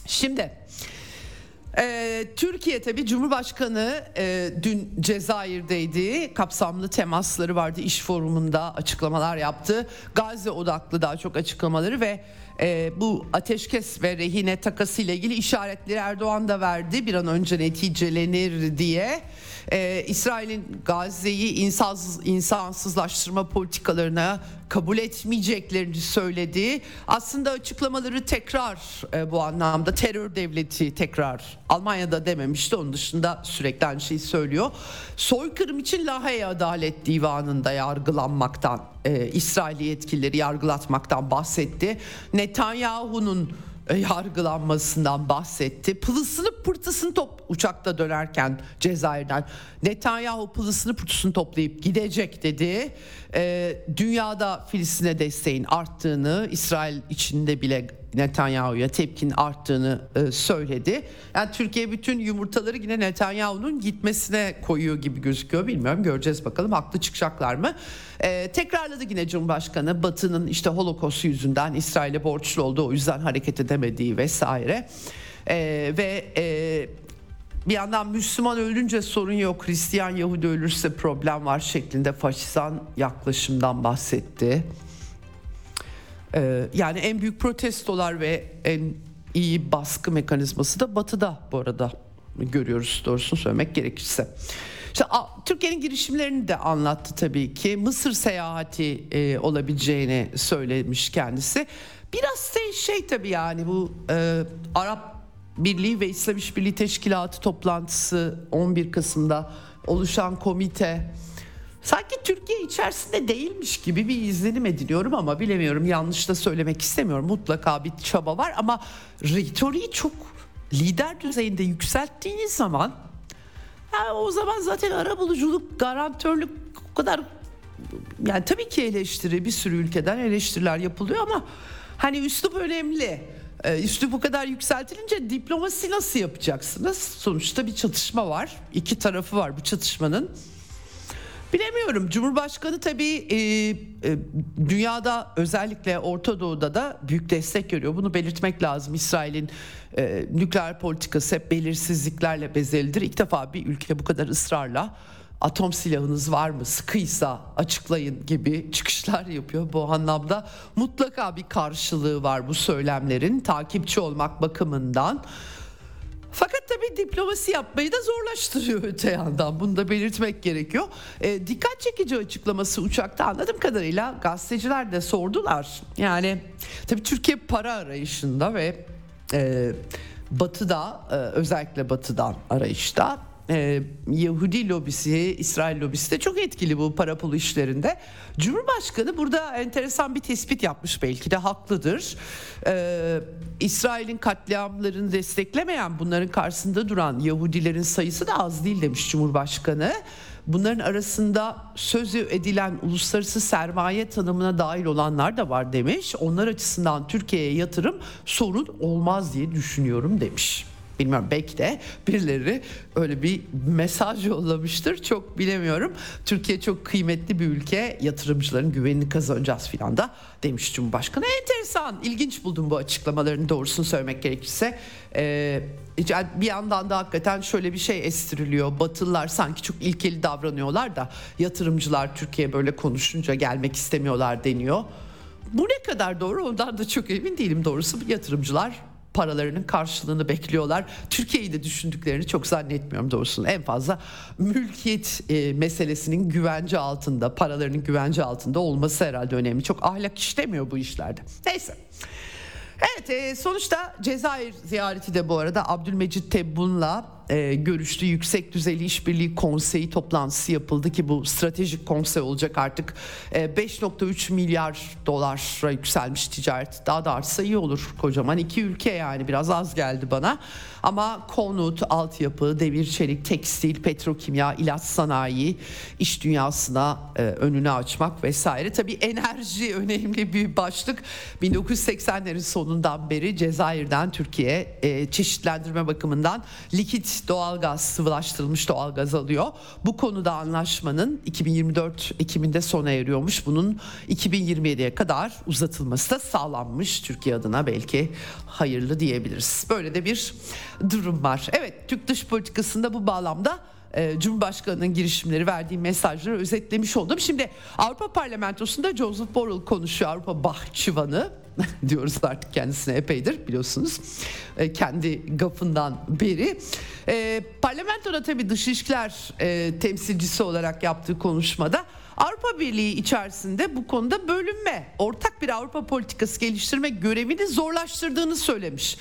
Şimdi ee, Türkiye tabii Cumhurbaşkanı e, dün Cezayir'deydi. Kapsamlı temasları vardı. iş forumunda açıklamalar yaptı. Gazze odaklı daha çok açıklamaları ve e, bu ateşkes ve rehine takası ile ilgili işaretleri Erdoğan da verdi. Bir an önce neticelenir diye. Ee, İsrail'in Gazze'yi insansız, insansızlaştırma politikalarına kabul etmeyeceklerini söyledi. Aslında açıklamaları tekrar e, bu anlamda terör devleti tekrar Almanya'da dememişti onun dışında sürekli aynı şeyi söylüyor. Soykırım için Lahey Adalet Divanı'nda yargılanmaktan e, İsraili yetkilileri yargılatmaktan bahsetti. Netanyahu'nun yargılanmasından bahsetti. Pılısını pırtısını top uçakta dönerken Cezayir'den Netanyahu pılısını pırtısını toplayıp gidecek dedi. E, dünyada Filistin'e desteğin arttığını, İsrail içinde bile Netanyahu'ya tepkinin arttığını e, söyledi. Yani Türkiye bütün yumurtaları yine Netanyahu'nun gitmesine koyuyor gibi gözüküyor. Bilmiyorum göreceğiz bakalım haklı çıkacaklar mı? E, tekrarladı yine Cumhurbaşkanı Batı'nın işte Holocaust yüzünden İsrail'e borçlu olduğu o yüzden hareket edemediği vesaire. E, ve e, bir yandan Müslüman ölünce sorun yok, Hristiyan Yahudi ölürse problem var şeklinde faşizan yaklaşımdan bahsetti. Ee, yani en büyük protestolar ve en iyi baskı mekanizması da batıda bu arada görüyoruz doğrusunu söylemek gerekirse. İşte Türkiye'nin girişimlerini de anlattı tabii ki. Mısır seyahati e, olabileceğini söylemiş kendisi. Biraz de şey tabii yani bu e, Arap Birliği ve İslam İşbirliği Teşkilatı toplantısı 11 Kasım'da oluşan komite sanki Türkiye içerisinde değilmiş gibi bir izlenim ediliyorum ama bilemiyorum yanlış da söylemek istemiyorum. Mutlaka bir çaba var ama retoriği çok lider düzeyinde yükselttiğiniz zaman yani o zaman zaten ara buluculuk, garantörlük o kadar yani tabii ki eleştiri bir sürü ülkeden eleştiriler yapılıyor ama hani üslup önemli. Ee, üstü bu kadar yükseltilince diplomasi nasıl yapacaksınız? Sonuçta bir çatışma var. İki tarafı var bu çatışmanın. Bilemiyorum. Cumhurbaşkanı tabii e, e, dünyada özellikle Orta Doğu'da da büyük destek görüyor. Bunu belirtmek lazım. İsrail'in e, nükleer politikası hep belirsizliklerle bezelidir. İlk defa bir ülke bu kadar ısrarla atom silahınız var mı sıkıysa açıklayın gibi çıkışlar yapıyor. Bu anlamda mutlaka bir karşılığı var bu söylemlerin takipçi olmak bakımından. Fakat tabii diplomasi yapmayı da zorlaştırıyor (laughs) öte yandan. Bunu da belirtmek gerekiyor. E, dikkat çekici açıklaması uçakta anladığım kadarıyla gazeteciler de sordular. Yani tabii Türkiye para arayışında ve e, batıda e, özellikle batıdan arayışta e, Yahudi lobisi, İsrail lobisi de çok etkili bu para pulu işlerinde. Cumhurbaşkanı burada enteresan bir tespit yapmış belki de haklıdır. E, İsrail'in katliamlarını desteklemeyen bunların karşısında duran Yahudilerin sayısı da az değil demiş Cumhurbaşkanı. Bunların arasında sözü edilen uluslararası sermaye tanımına dahil olanlar da var demiş. Onlar açısından Türkiye'ye yatırım sorun olmaz diye düşünüyorum demiş. Bilmiyorum belki de birileri öyle bir mesaj yollamıştır çok bilemiyorum. Türkiye çok kıymetli bir ülke yatırımcıların güvenini kazanacağız filan da demiş Cumhurbaşkanı. Enteresan ilginç buldum bu açıklamaların doğrusunu söylemek gerekirse. Ee, bir yandan da hakikaten şöyle bir şey estiriliyor. Batılılar sanki çok ilkeli davranıyorlar da yatırımcılar Türkiye böyle konuşunca gelmek istemiyorlar deniyor. Bu ne kadar doğru ondan da çok emin değilim doğrusu yatırımcılar paralarının karşılığını bekliyorlar. Türkiye'yi de düşündüklerini çok zannetmiyorum doğrusu. En fazla mülkiyet e, meselesinin güvence altında, paralarının güvence altında olması herhalde önemli. Çok ahlak işlemiyor bu işlerde. Neyse. Evet e, sonuçta Cezayir ziyareti de bu arada Abdülmecit Tebbun'la e, görüştü. Yüksek düzeyli işbirliği konseyi toplantısı yapıldı ki bu stratejik konsey olacak artık. E, 5.3 milyar dolara yükselmiş ticaret. Daha da artsa iyi olur kocaman iki ülke yani biraz az geldi bana. Ama konut, altyapı, demir, çelik, tekstil, petrokimya, ilaç sanayi, iş dünyasına e, önünü açmak vesaire. Tabii enerji (laughs) önemli bir başlık. 1980'lerin sonundan beri Cezayir'den Türkiye e, çeşitlendirme bakımından likit doğalgaz, sıvılaştırılmış doğalgaz alıyor. Bu konuda anlaşmanın 2024 Ekim'inde sona eriyormuş. Bunun 2027'ye kadar uzatılması da sağlanmış Türkiye adına belki hayırlı diyebiliriz. Böyle de bir durum var. Evet Türk dış politikasında bu bağlamda e, Cumhurbaşkanı'nın girişimleri verdiği mesajları özetlemiş oldum. Şimdi Avrupa Parlamentosu'nda Joseph Borrell konuşuyor Avrupa Bahçıvanı (laughs) diyoruz artık kendisine epeydir biliyorsunuz e, kendi gafından beri. E, parlamentoda tabii dış ilişkiler e, temsilcisi olarak yaptığı konuşmada Avrupa Birliği içerisinde bu konuda bölünme, ortak bir Avrupa politikası geliştirme görevini zorlaştırdığını söylemiş.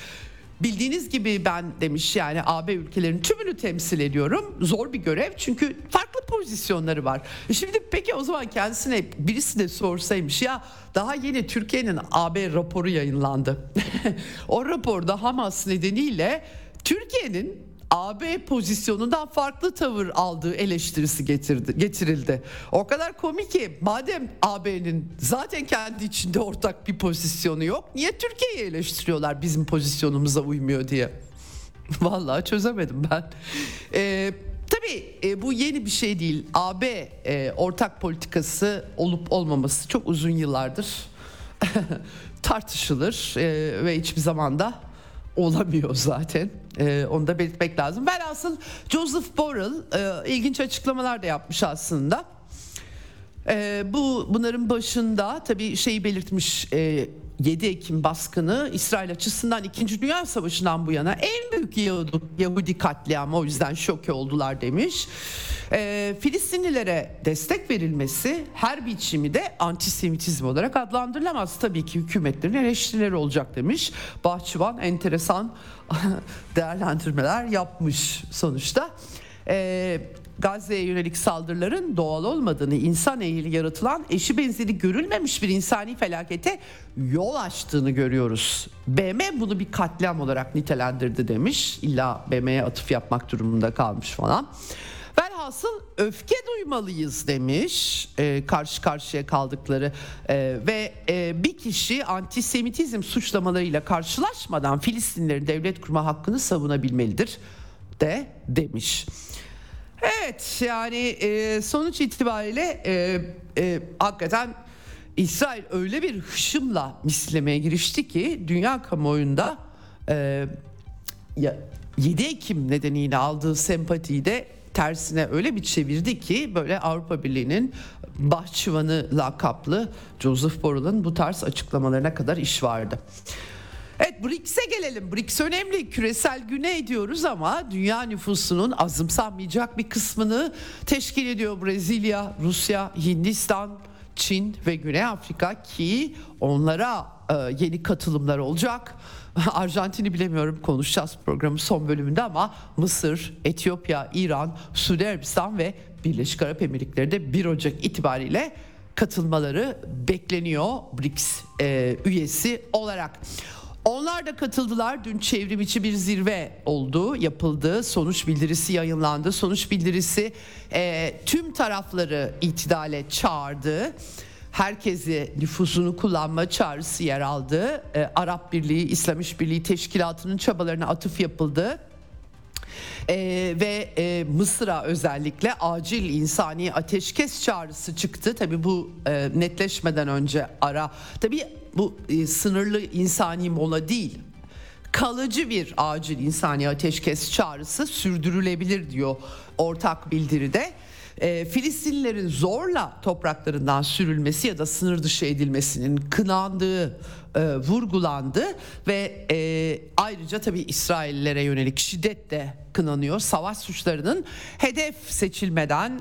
Bildiğiniz gibi ben demiş yani AB ülkelerinin tümünü temsil ediyorum. Zor bir görev çünkü farklı pozisyonları var. E şimdi peki o zaman kendisine birisi de sorsaymış ya daha yeni Türkiye'nin AB raporu yayınlandı. (laughs) o raporda Hamas nedeniyle Türkiye'nin AB pozisyonundan farklı tavır aldığı eleştirisi getirdi, getirildi. O kadar komik ki madem AB'nin zaten kendi içinde ortak bir pozisyonu yok niye Türkiye'yi eleştiriyorlar bizim pozisyonumuza uymuyor diye. (laughs) Vallahi çözemedim ben. Ee, tabii e, bu yeni bir şey değil. AB e, ortak politikası olup olmaması çok uzun yıllardır (laughs) tartışılır e, ve hiçbir zamanda olamıyor zaten. Ee, onu da belirtmek lazım. Velhasıl Joseph Borrell e, ilginç açıklamalar da yapmış aslında. E, bu bunların başında tabii şeyi belirtmiş e, 7 Ekim baskını İsrail açısından 2. Dünya Savaşı'ndan bu yana en büyük Yahudi, katliamı o yüzden şoke oldular demiş. E, Filistinlilere destek verilmesi her biçimi de antisemitizm olarak adlandırılamaz. Tabii ki hükümetlerin eleştirileri olacak demiş. Bahçıvan enteresan (laughs) değerlendirmeler yapmış sonuçta. E, Gazze'ye yönelik saldırıların doğal olmadığını, insan eğili yaratılan eşi benzeri görülmemiş bir insani felakete yol açtığını görüyoruz. BM bunu bir katliam olarak nitelendirdi demiş. İlla BM'ye atıf yapmak durumunda kalmış falan. Velhasıl öfke duymalıyız demiş e, karşı karşıya kaldıkları e, ve e, bir kişi antisemitizm suçlamalarıyla karşılaşmadan Filistinlerin devlet kurma hakkını savunabilmelidir de demiş. Evet yani e, sonuç itibariyle e, e, hakikaten İsrail öyle bir hışımla mislemeye girişti ki dünya kamuoyunda e, ya, 7 Ekim nedeniyle aldığı sempatiyi de tersine öyle bir çevirdi ki böyle Avrupa Birliği'nin bahçıvanı lakaplı Joseph Borrell'ın bu tarz açıklamalarına kadar iş vardı. Evet BRICS'e gelelim. BRICS önemli. Küresel güney diyoruz ama dünya nüfusunun azımsanmayacak bir kısmını teşkil ediyor Brezilya, Rusya, Hindistan, Çin ve Güney Afrika ki onlara e, yeni katılımlar olacak. (laughs) Arjantin'i bilemiyorum konuşacağız programın son bölümünde ama Mısır, Etiyopya, İran, Suudi Arabistan ve Birleşik Arap Emirlikleri de 1 Ocak itibariyle katılmaları bekleniyor BRICS e, üyesi olarak. Onlar da katıldılar. Dün çevrim içi bir zirve oldu, yapıldı. Sonuç bildirisi yayınlandı. Sonuç bildirisi e, tüm tarafları itidale çağırdı. Herkesi nüfusunu kullanma çağrısı yer aldı. E, Arap Birliği, İslam İşbirliği Teşkilatı'nın çabalarına atıf yapıldı. Ee, ve e, Mısır'a özellikle acil insani ateşkes çağrısı çıktı. Tabi bu e, netleşmeden önce ara. Tabi bu e, sınırlı insani mola değil kalıcı bir acil insani ateşkes çağrısı sürdürülebilir diyor ortak bildiride. E, Filistinlilerin zorla topraklarından sürülmesi ya da sınır dışı edilmesinin kınandığı e, vurgulandı ve e, ayrıca tabii İsraillilere yönelik şiddet de kınanıyor. Savaş suçlarının hedef seçilmeden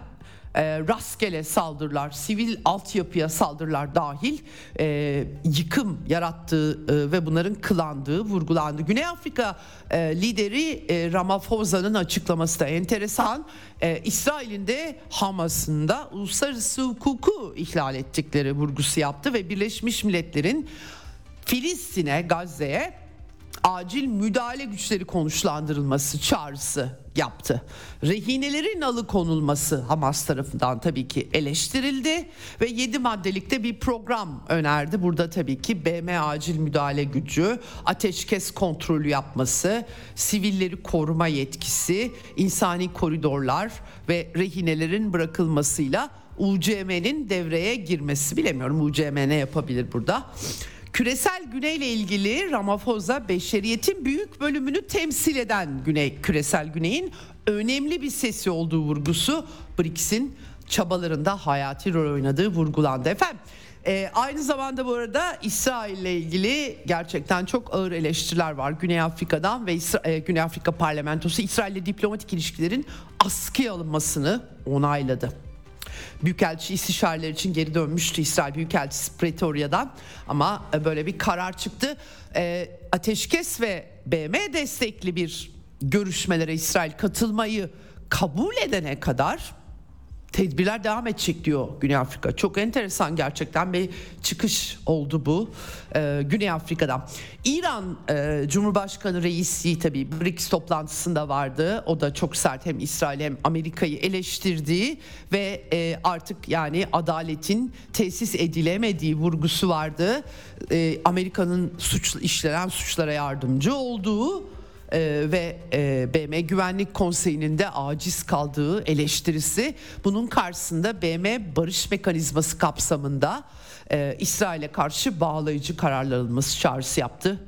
e, rastgele saldırılar, sivil altyapıya saldırılar dahil e, yıkım yarattığı e, ve bunların kılandığı vurgulandı. Güney Afrika e, lideri e, Ramaphosa'nın açıklaması da enteresan. E, İsrail'in de Hamas'ın da uluslararası hukuku ihlal ettikleri vurgusu yaptı ve Birleşmiş Milletler'in Filistin'e, Gazze'ye acil müdahale güçleri konuşlandırılması çağrısı yaptı. Rehinelerin alıkonulması Hamas tarafından tabii ki eleştirildi ve 7 maddelikte bir program önerdi. Burada tabii ki BM acil müdahale gücü, ateşkes kontrolü yapması, sivilleri koruma yetkisi, insani koridorlar ve rehinelerin bırakılmasıyla UCM'nin devreye girmesi bilemiyorum UCM ne yapabilir burada. Küresel güney ile ilgili Ramaphosa beşeriyetin büyük bölümünü temsil eden güney küresel güneyin önemli bir sesi olduğu vurgusu BRICS'in çabalarında hayati rol oynadığı vurgulandı efendim. ee, aynı zamanda bu arada İsrail ile ilgili gerçekten çok ağır eleştiriler var Güney Afrika'dan ve İsra- e, Güney Afrika parlamentosu İsrail ile diplomatik ilişkilerin askıya alınmasını onayladı. Büyükelçi istişareler için geri dönmüştü İsrail Büyükelçisi Pretoria'dan ama e, böyle bir karar çıktı. E, ateşkes ve BM destekli bir görüşmelere İsrail katılmayı kabul edene kadar tedbirler devam edecek diyor Güney Afrika. Çok enteresan gerçekten bir çıkış oldu bu ee, Güney Afrika'dan. İran e, Cumhurbaşkanı Reisi tabii BRICS toplantısında vardı. O da çok sert hem İsrail hem Amerika'yı eleştirdiği ve e, artık yani adaletin tesis edilemediği vurgusu vardı. E, Amerika'nın suçlu işlenen suçlara yardımcı olduğu ee, ve e, BM Güvenlik Konseyi'nin de aciz kaldığı eleştirisi. Bunun karşısında BM barış mekanizması kapsamında e, İsrail'e karşı bağlayıcı kararlar alınması çağrısı yaptı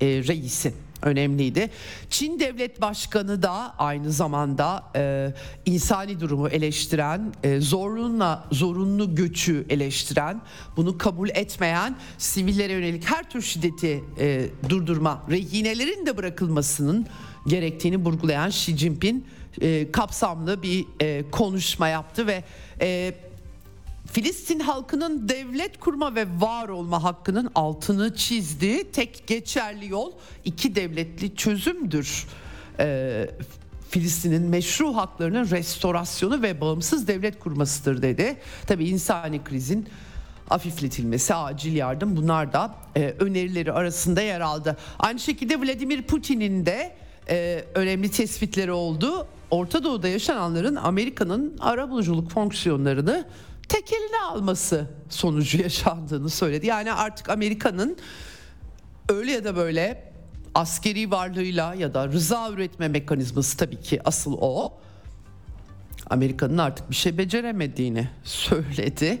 e, reisin önemliydi. Çin Devlet Başkanı da aynı zamanda e, insani durumu eleştiren, e, zorunla zorunlu göçü eleştiren, bunu kabul etmeyen, sivillere yönelik her tür şiddeti e, durdurma, rehinelerin de bırakılmasının gerektiğini vurgulayan Xi Jinping e, kapsamlı bir e, konuşma yaptı ve e, Filistin halkının devlet kurma ve var olma hakkının altını çizdi. Tek geçerli yol iki devletli çözümdür. Ee, Filistin'in meşru haklarının restorasyonu ve bağımsız devlet kurmasıdır dedi. Tabii insani krizin hafifletilmesi, acil yardım bunlar da e, önerileri arasında yer aldı. Aynı şekilde Vladimir Putin'in de e, önemli tespitleri oldu. Orta Doğu'da yaşananların Amerika'nın arabuluculuk fonksiyonlarını tek eline alması sonucu yaşandığını söyledi. Yani artık Amerika'nın öyle ya da böyle askeri varlığıyla ya da rıza üretme mekanizması tabii ki asıl o. Amerika'nın artık bir şey beceremediğini söyledi.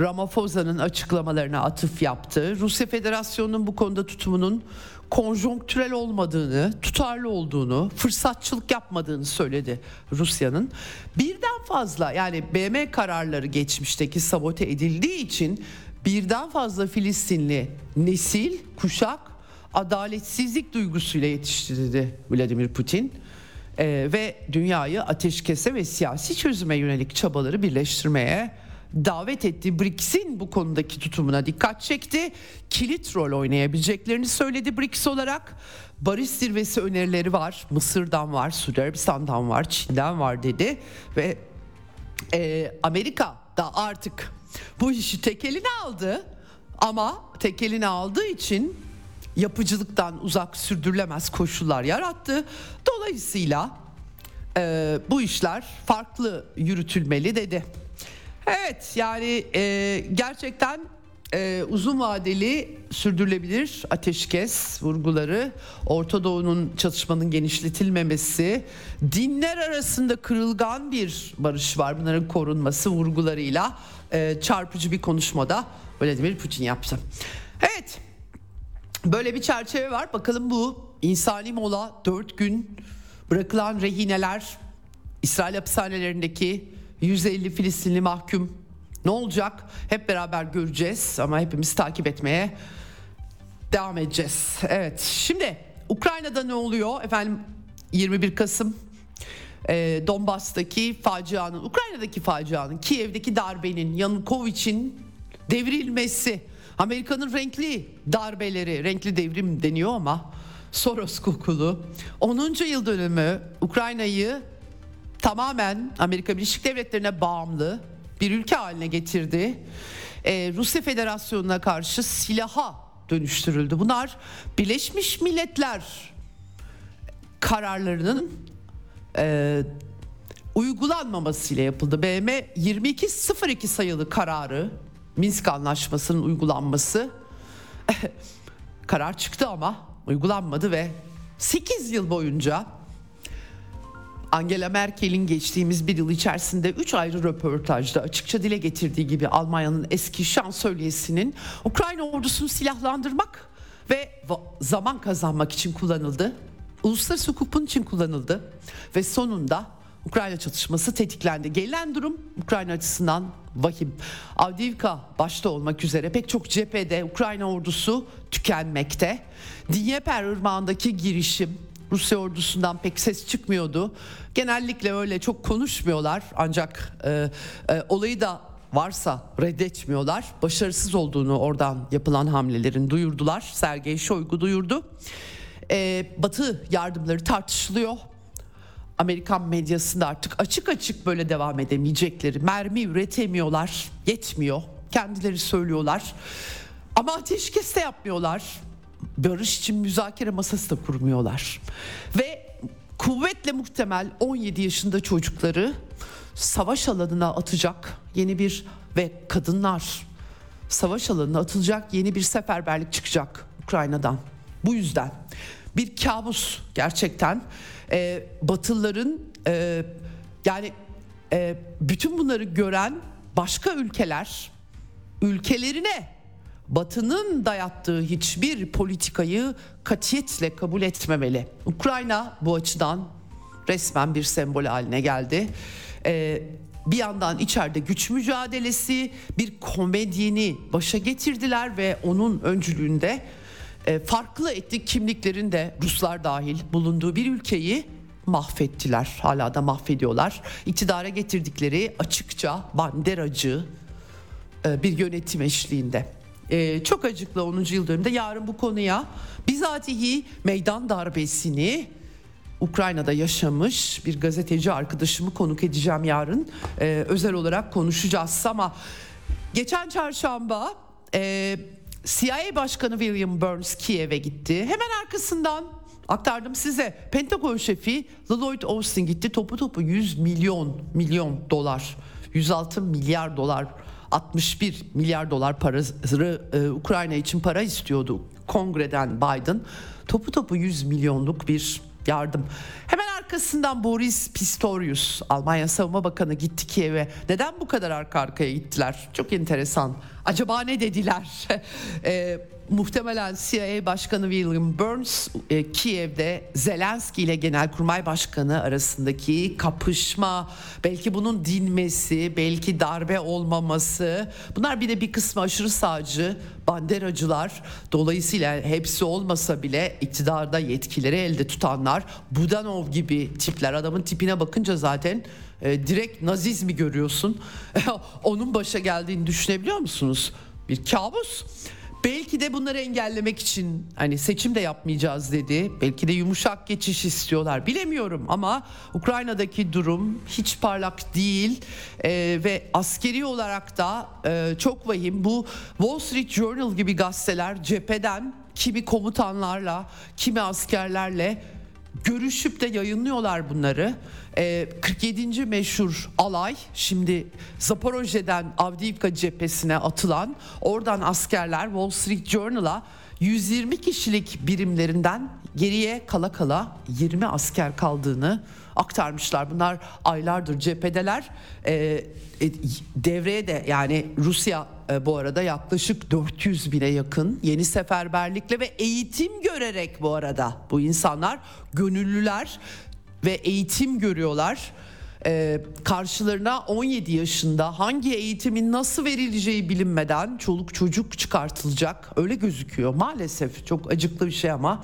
Ramaphosa'nın açıklamalarına atıf yaptı. Rusya Federasyonu'nun bu konuda tutumunun konjonktürel olmadığını, tutarlı olduğunu, fırsatçılık yapmadığını söyledi Rusya'nın. Birden fazla yani BM kararları geçmişteki sabote edildiği için birden fazla Filistinli nesil, kuşak adaletsizlik duygusuyla yetişti Vladimir Putin. Ee, ve dünyayı ateşkese ve siyasi çözüme yönelik çabaları birleştirmeye davet etti. BRICS'in bu konudaki tutumuna dikkat çekti. Kilit rol oynayabileceklerini söyledi BRICS olarak. Barış zirvesi önerileri var. Mısır'dan var, Suudi Arabistan'dan var, Çin'den var dedi. Ve e, Amerika da artık bu işi tek eline aldı. Ama tek eline aldığı için yapıcılıktan uzak sürdürülemez koşullar yarattı. Dolayısıyla e, bu işler farklı yürütülmeli dedi. Evet yani e, gerçekten e, uzun vadeli sürdürülebilir ateşkes vurguları, Orta Doğu'nun çatışmanın genişletilmemesi, dinler arasında kırılgan bir barış var bunların korunması vurgularıyla e, çarpıcı bir konuşmada Vladimir Putin yaptı. Evet böyle bir çerçeve var bakalım bu insani mola 4 gün bırakılan rehineler İsrail hapishanelerindeki 150 Filistinli mahkum ne olacak? Hep beraber göreceğiz ama hepimiz takip etmeye devam edeceğiz. Evet şimdi Ukrayna'da ne oluyor? Efendim 21 Kasım e, Donbas'taki facianın, Ukrayna'daki facianın, Kiev'deki darbenin, Yanukovic'in devrilmesi, Amerika'nın renkli darbeleri, renkli devrim deniyor ama Soros kokulu 10. yıl dönümü Ukrayna'yı tamamen Amerika Birleşik Devletleri'ne bağımlı bir ülke haline getirdi. Ee, Rusya Federasyonu'na karşı silaha dönüştürüldü. Bunlar Birleşmiş Milletler kararlarının e, uygulanmamasıyla yapıldı. BM 2202 sayılı kararı Minsk Anlaşması'nın uygulanması (laughs) karar çıktı ama uygulanmadı ve 8 yıl boyunca Angela Merkel'in geçtiğimiz bir yıl içerisinde 3 ayrı röportajda açıkça dile getirdiği gibi Almanya'nın eski şansölyesinin Ukrayna ordusunu silahlandırmak ve zaman kazanmak için kullanıldı. Uluslararası hukuk için kullanıldı ve sonunda Ukrayna çatışması tetiklendi. Gelen durum Ukrayna açısından vahim. Avdiivka başta olmak üzere pek çok cephede Ukrayna ordusu tükenmekte. Dnieper ırmağındaki girişim Rusya ordusundan pek ses çıkmıyordu. Genellikle öyle çok konuşmuyorlar ancak e, e, olayı da varsa reddetmiyorlar. Başarısız olduğunu oradan yapılan hamlelerin duyurdular. Sergey Shoigu duyurdu. E, Batı yardımları tartışılıyor. Amerikan medyasında artık açık açık böyle devam edemeyecekleri mermi üretemiyorlar yetmiyor kendileri söylüyorlar ama ateşkes de yapmıyorlar barış için müzakere masası da kurmuyorlar. Ve kuvvetle muhtemel 17 yaşında çocukları savaş alanına atacak yeni bir ve kadınlar savaş alanına atılacak yeni bir seferberlik çıkacak Ukrayna'dan. Bu yüzden bir kabus gerçekten. E, Batılıların e, yani e, bütün bunları gören başka ülkeler ülkelerine Batı'nın dayattığı hiçbir politikayı katiyetle kabul etmemeli. Ukrayna bu açıdan resmen bir sembol haline geldi. Ee, bir yandan içeride güç mücadelesi, bir komedyeni başa getirdiler ve onun öncülüğünde e, farklı etnik kimliklerin de Ruslar dahil bulunduğu bir ülkeyi mahvettiler. Hala da mahvediyorlar. İktidara getirdikleri açıkça banderacı e, bir yönetim eşliğinde. E, çok acıklı 10. yıl dönümünde yarın bu konuya bizatihi meydan darbesini Ukrayna'da yaşamış bir gazeteci arkadaşımı konuk edeceğim yarın. Ee, özel olarak konuşacağız ama geçen çarşamba e, CIA Başkanı William Burns Kiev'e gitti. Hemen arkasından aktardım size. Pentagon şefi Lloyd Austin gitti. Topu topu 100 milyon milyon dolar, 106 milyar dolar 61 milyar dolar parası e, Ukrayna için para istiyordu kongreden Biden. Topu topu 100 milyonluk bir yardım. Hemen arkasından Boris Pistorius, Almanya Savunma Bakanı gitti Kiev'e. Neden bu kadar arka arkaya gittiler? Çok enteresan. Acaba ne dediler? (laughs) e, muhtemelen CIA Başkanı William Burns e, Kiev'de Zelenski ile Genelkurmay Başkanı arasındaki kapışma, belki bunun dinmesi, belki darbe olmaması. Bunlar bir de bir kısmı aşırı sağcı, banderacılar. Dolayısıyla hepsi olmasa bile iktidarda yetkileri elde tutanlar, Budanov gibi tipler. Adamın tipine bakınca zaten e, direkt nazizmi görüyorsun. (laughs) Onun başa geldiğini düşünebiliyor musunuz? Bir kabus. Belki de bunları engellemek için hani seçim de yapmayacağız dedi. Belki de yumuşak geçiş istiyorlar. Bilemiyorum ama Ukrayna'daki durum hiç parlak değil ee, ve askeri olarak da e, çok vahim. Bu Wall Street Journal gibi gazeteler cepheden kimi komutanlarla, kimi askerlerle görüşüp de yayınlıyorlar bunları. E, 47. meşhur alay şimdi Zaporojye'den Avdiivka cephesine atılan oradan askerler Wall Street Journal'a 120 kişilik birimlerinden geriye kala kala 20 asker kaldığını aktarmışlar. Bunlar aylardır cephedeler. E, e, devreye de yani Rusya e, bu arada yaklaşık 400 bine yakın yeni seferberlikle ve eğitim görerek bu arada bu insanlar gönüllüler ve eğitim görüyorlar. Ee, karşılarına 17 yaşında hangi eğitimin nasıl verileceği bilinmeden çoluk çocuk çıkartılacak. Öyle gözüküyor. Maalesef çok acıklı bir şey ama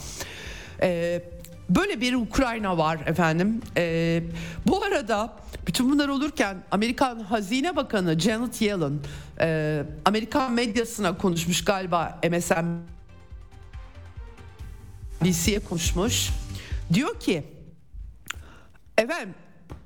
ee, böyle bir Ukrayna var efendim. Ee, bu arada bütün bunlar olurken Amerikan Hazine Bakanı Janet Yellen e, Amerikan medyasına konuşmuş galiba MSNBC'ye konuşmuş. Diyor ki Efendim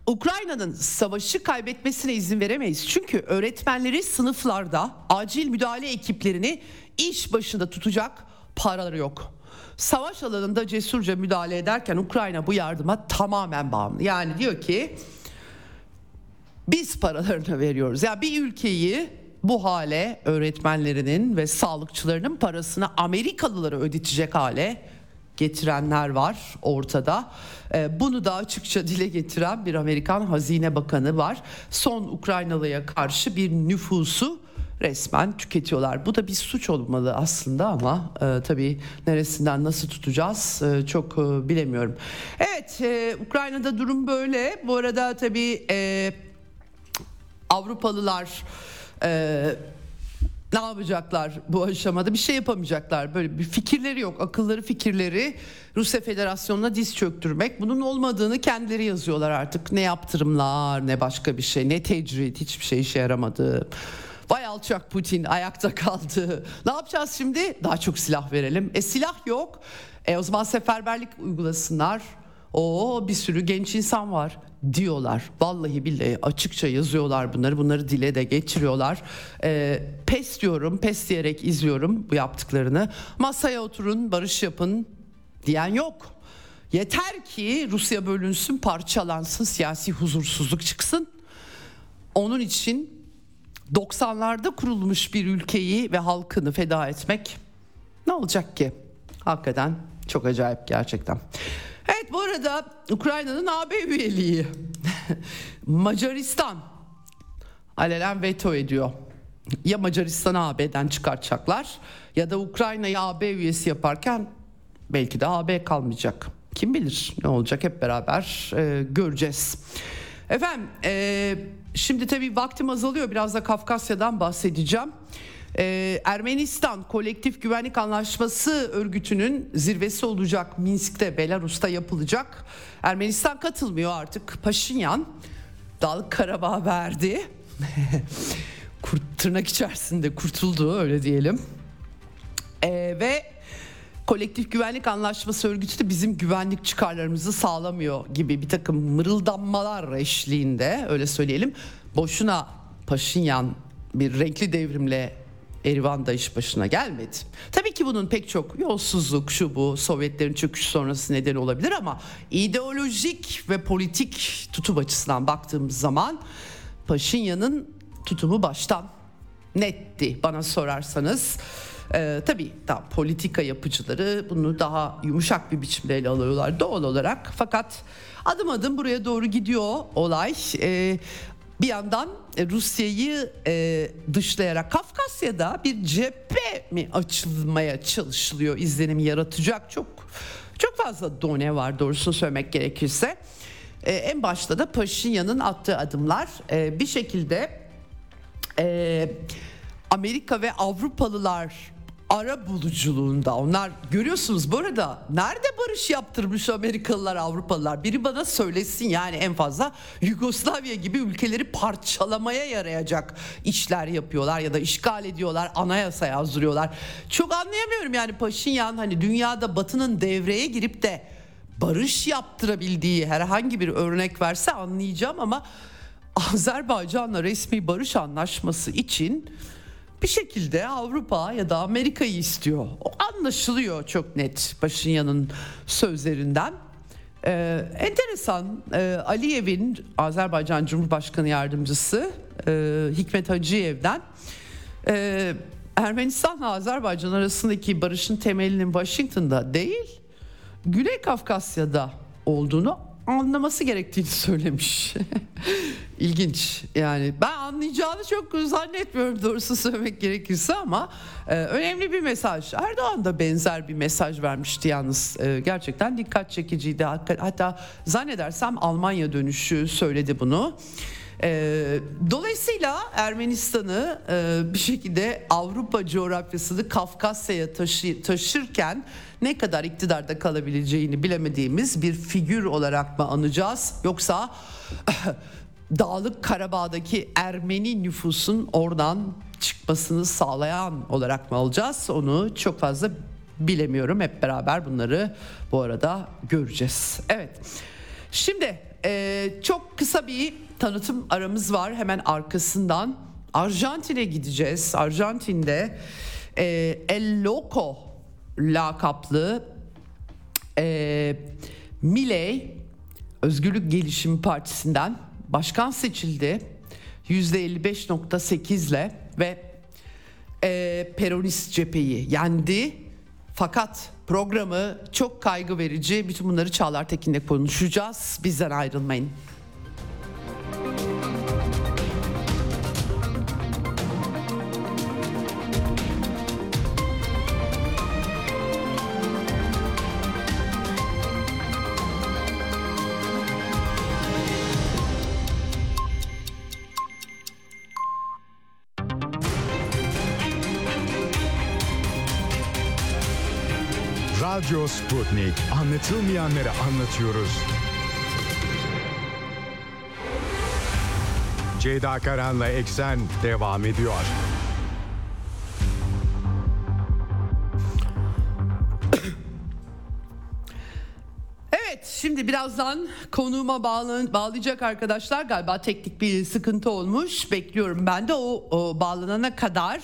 Ukrayna'nın savaşı kaybetmesine izin veremeyiz. Çünkü öğretmenleri sınıflarda acil müdahale ekiplerini iş başında tutacak paraları yok. Savaş alanında cesurca müdahale ederken Ukrayna bu yardıma tamamen bağımlı. Yani diyor ki biz paralarını veriyoruz. Ya yani bir ülkeyi bu hale öğretmenlerinin ve sağlıkçılarının parasını Amerikalılara ödetecek hale getirenler var ortada. Ee, bunu da açıkça dile getiren bir Amerikan Hazine Bakanı var. Son Ukraynalıya karşı bir nüfusu resmen tüketiyorlar. Bu da bir suç olmalı aslında ama e, tabii neresinden nasıl tutacağız e, çok e, bilemiyorum. Evet e, Ukrayna'da durum böyle. Bu arada tabii e, Avrupalılar e, ne yapacaklar bu aşamada? Bir şey yapamayacaklar. Böyle bir fikirleri yok. Akılları fikirleri Rusya Federasyonu'na diz çöktürmek. Bunun olmadığını kendileri yazıyorlar artık. Ne yaptırımlar ne başka bir şey ne tecrit hiçbir şey işe yaramadı. Vay alçak Putin ayakta kaldı. Ne yapacağız şimdi? Daha çok silah verelim. E silah yok. E o zaman seferberlik uygulasınlar. O bir sürü genç insan var diyorlar. Vallahi billahi açıkça yazıyorlar bunları. Bunları dile de geçiriyorlar. E, pes diyorum, pes diyerek izliyorum bu yaptıklarını. Masaya oturun, barış yapın diyen yok. Yeter ki Rusya bölünsün, parçalansın, siyasi huzursuzluk çıksın. Onun için 90'larda kurulmuş bir ülkeyi ve halkını feda etmek ne olacak ki? Hakikaten çok acayip gerçekten. Evet bu arada Ukrayna'nın AB üyeliği (laughs) Macaristan alelen veto ediyor. Ya Macaristan'ı AB'den çıkartacaklar ya da Ukrayna'yı AB üyesi yaparken belki de AB kalmayacak. Kim bilir ne olacak hep beraber e, göreceğiz. Efendim e, şimdi tabii vaktim azalıyor biraz da Kafkasya'dan bahsedeceğim. Ee, Ermenistan Kolektif Güvenlik Anlaşması örgütünün zirvesi olacak Minsk'te Belarus'ta yapılacak. Ermenistan katılmıyor artık. Paşinyan Dağlık Karabağ verdi. (laughs) Kurt, tırnak içerisinde kurtuldu öyle diyelim. Ee, ve kolektif güvenlik anlaşması örgütü de bizim güvenlik çıkarlarımızı sağlamıyor gibi bir takım mırıldanmalar eşliğinde öyle söyleyelim. Boşuna Paşinyan bir renkli devrimle Erivan da iş başına gelmedi. Tabii ki bunun pek çok yolsuzluk şu bu Sovyetlerin çöküşü sonrası neden olabilir ama ideolojik ve politik tutum açısından baktığımız zaman Paşinyan'ın tutumu baştan netti bana sorarsanız. Ee, tabii daha politika yapıcıları bunu daha yumuşak bir biçimde ele alıyorlar doğal olarak. Fakat adım adım buraya doğru gidiyor olay. Ee, bir yandan e, Rusya'yı e, dışlayarak Kafkasya'da bir cephe mi açılmaya çalışılıyor izlenimi yaratacak çok çok fazla done var doğrusunu söylemek gerekirse. E, en başta da Paşinyan'ın attığı adımlar e, bir şekilde e, Amerika ve Avrupalılar ara buluculuğunda. Onlar görüyorsunuz bu arada nerede barış yaptırmış Amerikalılar Avrupalılar? Biri bana söylesin yani en fazla Yugoslavya gibi ülkeleri parçalamaya yarayacak işler yapıyorlar ya da işgal ediyorlar anayasa yazdırıyorlar. Çok anlayamıyorum yani Paşinyan hani dünyada batının devreye girip de barış yaptırabildiği herhangi bir örnek verse anlayacağım ama Azerbaycan'la resmi barış anlaşması için bir şekilde Avrupa ya da Amerika'yı istiyor. O anlaşılıyor çok net Paşinyan'ın sözlerinden. Ee, enteresan ee, Aliyev'in Azerbaycan Cumhurbaşkanı Yardımcısı e, Hikmet Hacıyev'den e, Ermenistan'la Azerbaycan arasındaki barışın temelinin Washington'da değil Güney Kafkasya'da olduğunu anlaması gerektiğini söylemiş. (laughs) İlginç yani ben anlayacağını çok zannetmiyorum doğrusu söylemek gerekirse ama e, önemli bir mesaj. Erdoğan da benzer bir mesaj vermişti yalnız e, gerçekten dikkat çekiciydi. Hatta zannedersem Almanya dönüşü söyledi bunu. E, dolayısıyla Ermenistan'ı e, bir şekilde Avrupa coğrafyasını Kafkasya'ya taşı, taşırken ne kadar iktidarda kalabileceğini bilemediğimiz bir figür olarak mı anacağız yoksa (laughs) Dağlık Karabağ'daki Ermeni nüfusun oradan çıkmasını sağlayan olarak mı alacağız? Onu çok fazla bilemiyorum. Hep beraber bunları bu arada göreceğiz. Evet. Şimdi e, çok kısa bir tanıtım aramız var. Hemen arkasından Arjantin'e gideceğiz. Arjantin'de e, El Loco lakaplı e, Milley Özgürlük Gelişimi Partisi'nden başkan seçildi. %55.8 ile ve e, Peronist cepheyi yendi. Fakat programı çok kaygı verici. Bütün bunları Çağlar Tekin'le konuşacağız. Bizden ayrılmayın. Radyo Sputnik. Anlatılmayanları anlatıyoruz. Ceyda Karan'la Eksen devam ediyor. Evet şimdi birazdan konuğuma bağlan bağlayacak arkadaşlar galiba teknik bir sıkıntı olmuş bekliyorum ben de o, o bağlanana kadar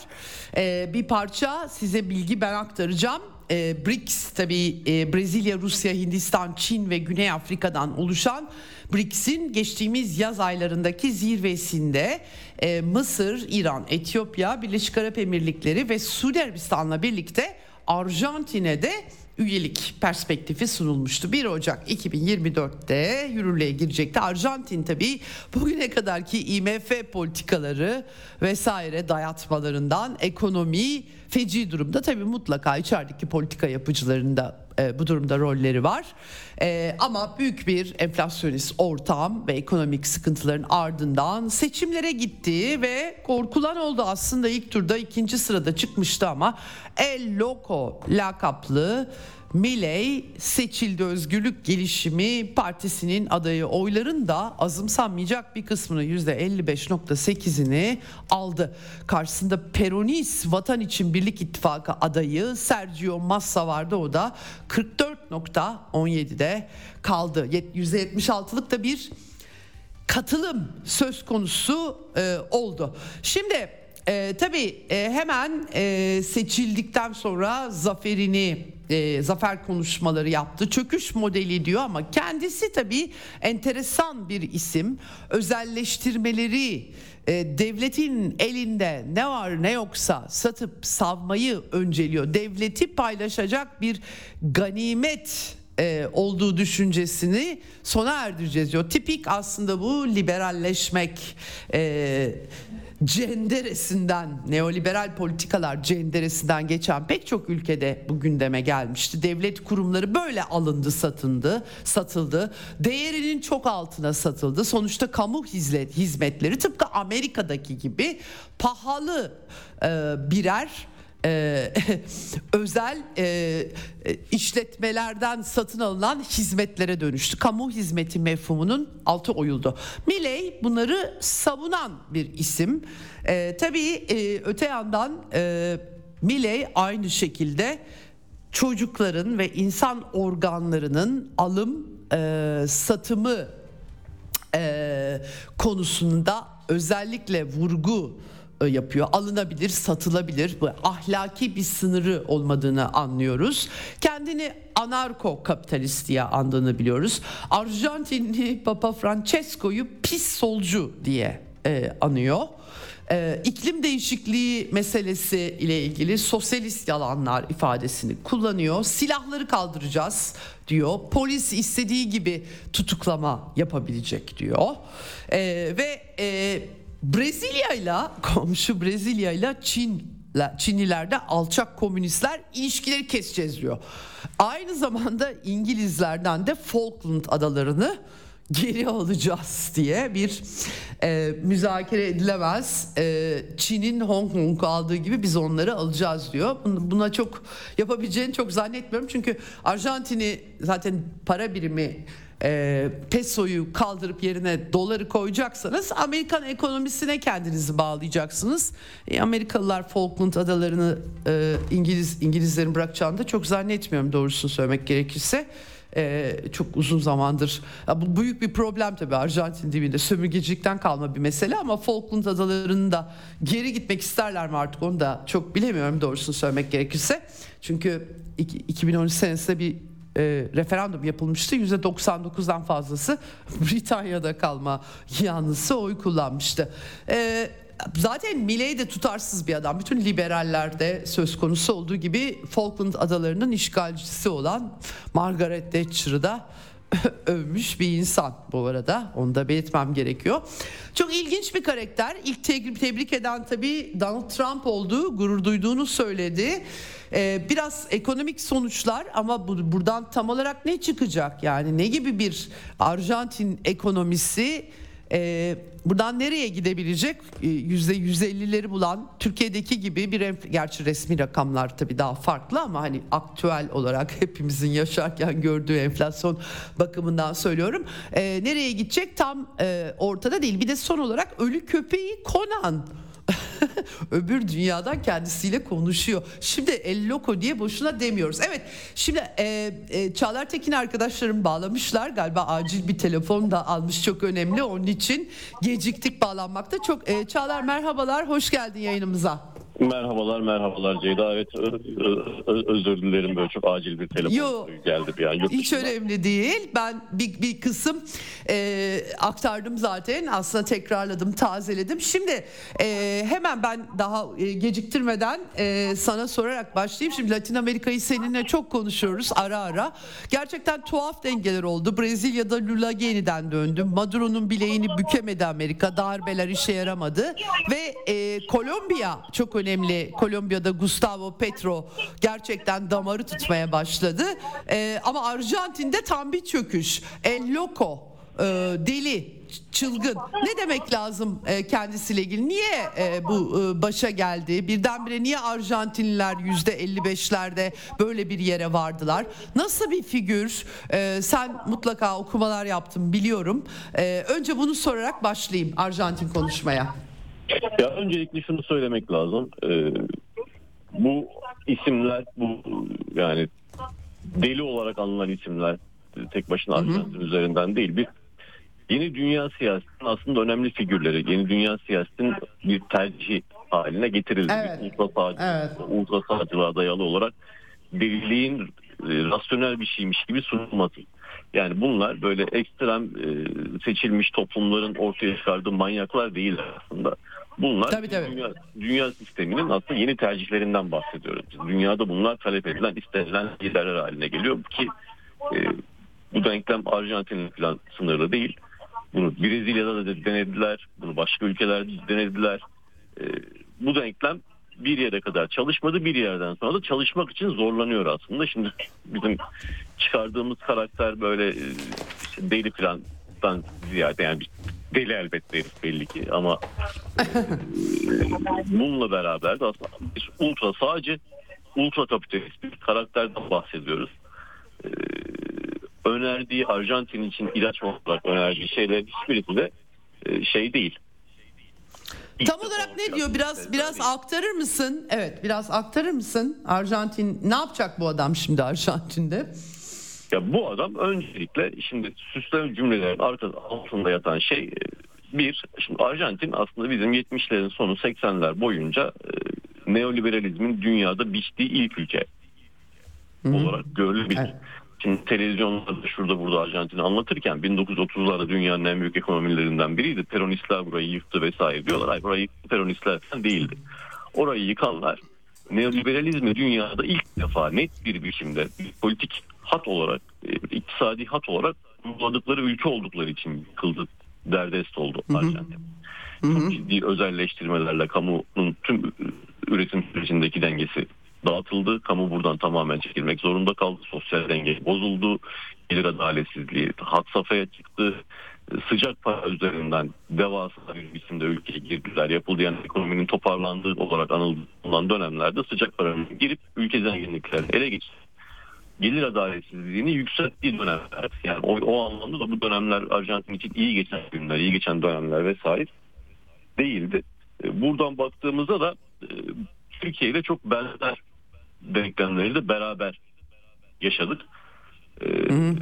e, bir parça size bilgi ben aktaracağım. E, BRICS tabi e, Brezilya, Rusya, Hindistan, Çin ve Güney Afrika'dan oluşan BRICS'in geçtiğimiz yaz aylarındaki zirvesinde e, Mısır, İran, Etiyopya, Birleşik Arap Emirlikleri ve Suudi Arabistan'la birlikte Arjantin'e de üyelik perspektifi sunulmuştu. 1 Ocak 2024'te yürürlüğe girecekti. Arjantin tabii bugüne kadarki IMF politikaları vesaire dayatmalarından ekonomi feci durumda. Tabii mutlaka içerideki politika yapıcılarında e, bu durumda rolleri var. E, ama büyük bir enflasyonist ortam ve ekonomik sıkıntıların ardından seçimlere gitti ve korkulan oldu. Aslında ilk turda ikinci sırada çıkmıştı ama El Loco lakaplı Miley seçildi Özgürlük Gelişimi Partisi'nin adayı oyların da azımsanmayacak bir kısmını %55.8'ini aldı. Karşısında Peronist Vatan İçin Birlik İttifakı adayı Sergio Massa vardı o da 44.17'de kaldı. %76'lık da bir katılım söz konusu e, oldu. Şimdi e, tabii e, hemen e, seçildikten sonra zaferini e, zafer konuşmaları yaptı. Çöküş modeli diyor ama kendisi tabii enteresan bir isim. Özelleştirmeleri e, devletin elinde ne var ne yoksa satıp savmayı önceliyor. Devleti paylaşacak bir ganimet e, olduğu düşüncesini sona erdireceğiz diyor. Tipik aslında bu liberalleşmek e, cenderesinden neoliberal politikalar cenderesinden geçen pek çok ülkede bu gündeme gelmişti. Devlet kurumları böyle alındı, satıldı, satıldı. Değerinin çok altına satıldı. Sonuçta kamu hizmet hizmetleri tıpkı Amerika'daki gibi pahalı e, birer e, (laughs) özel e, e, işletmelerden satın alınan hizmetlere dönüştü. Kamu hizmeti mefhumunun altı oyuldu. Milley bunları savunan bir isim. E, tabii e, öte yandan e, Milley aynı şekilde çocukların ve insan organlarının alım e, satımı e, konusunda özellikle vurgu yapıyor. Alınabilir, satılabilir. Bu ahlaki bir sınırı olmadığını anlıyoruz. Kendini anarko kapitalist diye andığını biliyoruz. Arjantinli Papa Francesco'yu pis solcu diye e, anıyor. E, iklim değişikliği meselesi ile ilgili sosyalist yalanlar ifadesini kullanıyor. Silahları kaldıracağız diyor. Polis istediği gibi tutuklama yapabilecek diyor. E, ve e, Brezilya ile (laughs) komşu Brezilya ile Çin Çinlilerde alçak komünistler ilişkileri keseceğiz diyor. Aynı zamanda İngilizlerden de Falkland adalarını geri alacağız diye bir e, müzakere edilemez. E, Çin'in Hong Kong aldığı gibi biz onları alacağız diyor. Buna çok yapabileceğini çok zannetmiyorum. Çünkü Arjantin'i zaten para birimi e, pesoyu kaldırıp yerine doları koyacaksanız Amerikan ekonomisine kendinizi bağlayacaksınız. E, Amerikalılar Falkland adalarını e, İngiliz İngilizlerin bırakacağını da çok zannetmiyorum doğrusunu söylemek gerekirse. e, çok uzun zamandır. Ya bu büyük bir problem tabii Arjantin dibinde sömürgecilikten kalma bir mesele ama Falkland adalarının da geri gitmek isterler mi artık onu da çok bilemiyorum doğrusunu söylemek gerekirse. Çünkü 2013 senesinde bir e, referandum yapılmıştı. %99'dan fazlası (laughs) Britanya'da kalma yanlısı oy kullanmıştı. E, zaten Milley de tutarsız bir adam. Bütün liberallerde söz konusu olduğu gibi Falkland adalarının işgalcisi olan Margaret Thatcher'ı da (laughs) övmüş bir insan bu arada. Onu da belirtmem gerekiyor. Çok ilginç bir karakter. İlk tebrik eden tabii Donald Trump olduğu, gurur duyduğunu söyledi. Ee, biraz ekonomik sonuçlar ama bu, buradan tam olarak ne çıkacak? Yani ne gibi bir Arjantin ekonomisi e, buradan nereye gidebilecek? Ee, yüzde 150'leri bulan Türkiye'deki gibi bir gerçi resmi rakamlar tabii daha farklı ama hani aktüel olarak (laughs) hepimizin yaşarken gördüğü enflasyon bakımından söylüyorum. E, nereye gidecek tam e, ortada değil. Bir de son olarak ölü köpeği Conan (laughs) öbür dünyadan kendisiyle konuşuyor. Şimdi El Loco diye boşuna demiyoruz. Evet şimdi e, e, Çağlar Tekin arkadaşlarım bağlamışlar. Galiba acil bir telefon da almış çok önemli. Onun için geciktik bağlanmakta. Çok e, Çağlar merhabalar hoş geldin yayınımıza. Merhabalar merhabalar Ceyda. Evet özür dilerim böyle çok acil bir telefon Yo, geldi bir an. Yurt hiç dışında. önemli değil. Ben bir, bir kısım e, aktardım zaten. Aslında tekrarladım, tazeledim. Şimdi e, hemen ben daha e, geciktirmeden e, sana sorarak başlayayım. Şimdi Latin Amerika'yı seninle çok konuşuyoruz ara ara. Gerçekten tuhaf dengeler oldu. Brezilya'da Lula yeniden döndü. Maduro'nun bileğini bükemedi Amerika. Darbeler işe yaramadı. Ve e, Kolombiya çok önemli önemli. Kolombiya'da Gustavo Petro gerçekten damarı tutmaya başladı. E, ama Arjantin'de tam bir çöküş. El Loco e, deli çılgın. Ne demek lazım e, kendisiyle ilgili? Niye e, bu e, başa geldi? Birdenbire niye Arjantinliler yüzde 55'lerde böyle bir yere vardılar? Nasıl bir figür? E, sen mutlaka okumalar yaptın biliyorum. E, önce bunu sorarak başlayayım Arjantin konuşmaya. Ya öncelikle şunu söylemek lazım. Ee, bu isimler bu yani deli olarak anılan isimler tek başına Arjantin üzerinden değil bir yeni dünya siyasetinin aslında önemli figürleri. Yeni dünya siyasetinin bir tercih haline getirildi. Evet. Bir ultra sağcı, evet. ultra sağcılığa dayalı olarak deliliğin e, rasyonel bir şeymiş gibi sunulması. Yani bunlar böyle ekstrem e, seçilmiş toplumların ortaya çıkardığı manyaklar değil aslında. Bunlar tabii, tabii. Dünya, dünya sisteminin aslında yeni tercihlerinden bahsediyoruz. Dünyada bunlar talep edilen, istenilen liderler haline geliyor ki e, bu denklem Arjantin falan sınırlı değil. Bunu Brezilya'da da denediler, bunu başka ülkelerde denediler. E, bu denklem bir yere kadar çalışmadı, bir yerden sonra da çalışmak için zorlanıyor aslında. Şimdi bizim çıkardığımız karakter böyle e, işte deli plandan ziyade yani deli elbette belli ki ama e, bununla beraber de aslında bir ultra sadece ultra kapitalist bir karakterden bahsediyoruz. Ee, önerdiği Arjantin için ilaç olarak önerdiği şeyler hiçbirisi de e, şey değil. Tam olarak ne diyor? Biraz biraz aktarır mısın? Evet, biraz aktarır mısın? Arjantin ne yapacak bu adam şimdi Arjantin'de? Ya bu adam öncelikle şimdi süslem cümlelerin arkası altında yatan şey e, bir, şimdi Arjantin aslında bizim 70'lerin sonu 80'ler boyunca e, neoliberalizmin dünyada biçtiği ilk ülke Hı-hı. olarak görülebilir. Evet. Şimdi televizyonlarda şurada burada Arjantin'i anlatırken 1930'larda dünyanın en büyük ekonomilerinden biriydi. Peronistler burayı yıktı vesaire diyorlar. Hayır burayı peronistler değildi. Orayı yıkanlar neoliberalizmi dünyada ilk defa net bir biçimde bir politik hat olarak, e, iktisadi hat olarak uyguladıkları ülke oldukları için yıkıldı, derdest oldu Arjantin. Çok ciddi özelleştirmelerle kamunun tüm üretim sürecindeki dengesi dağıtıldı. Kamu buradan tamamen çekilmek zorunda kaldı. Sosyal denge bozuldu. Gelir adaletsizliği hat safhaya çıktı. Sıcak para üzerinden devasa bir biçimde ülkeye girdiler. Yapıldı yani ekonominin toparlandığı olarak anılan dönemlerde sıcak paranın girip ülke zenginliklerini ele geçirdi gelir adaletsizliğini yükselttiği dönemler. Yani o, o anlamda da bu dönemler Arjantin için iyi geçen günler, iyi geçen dönemler vesaire değildi. E, buradan baktığımızda da e, Türkiye ile çok benzer denklemleri de beraber yaşadık. Ee,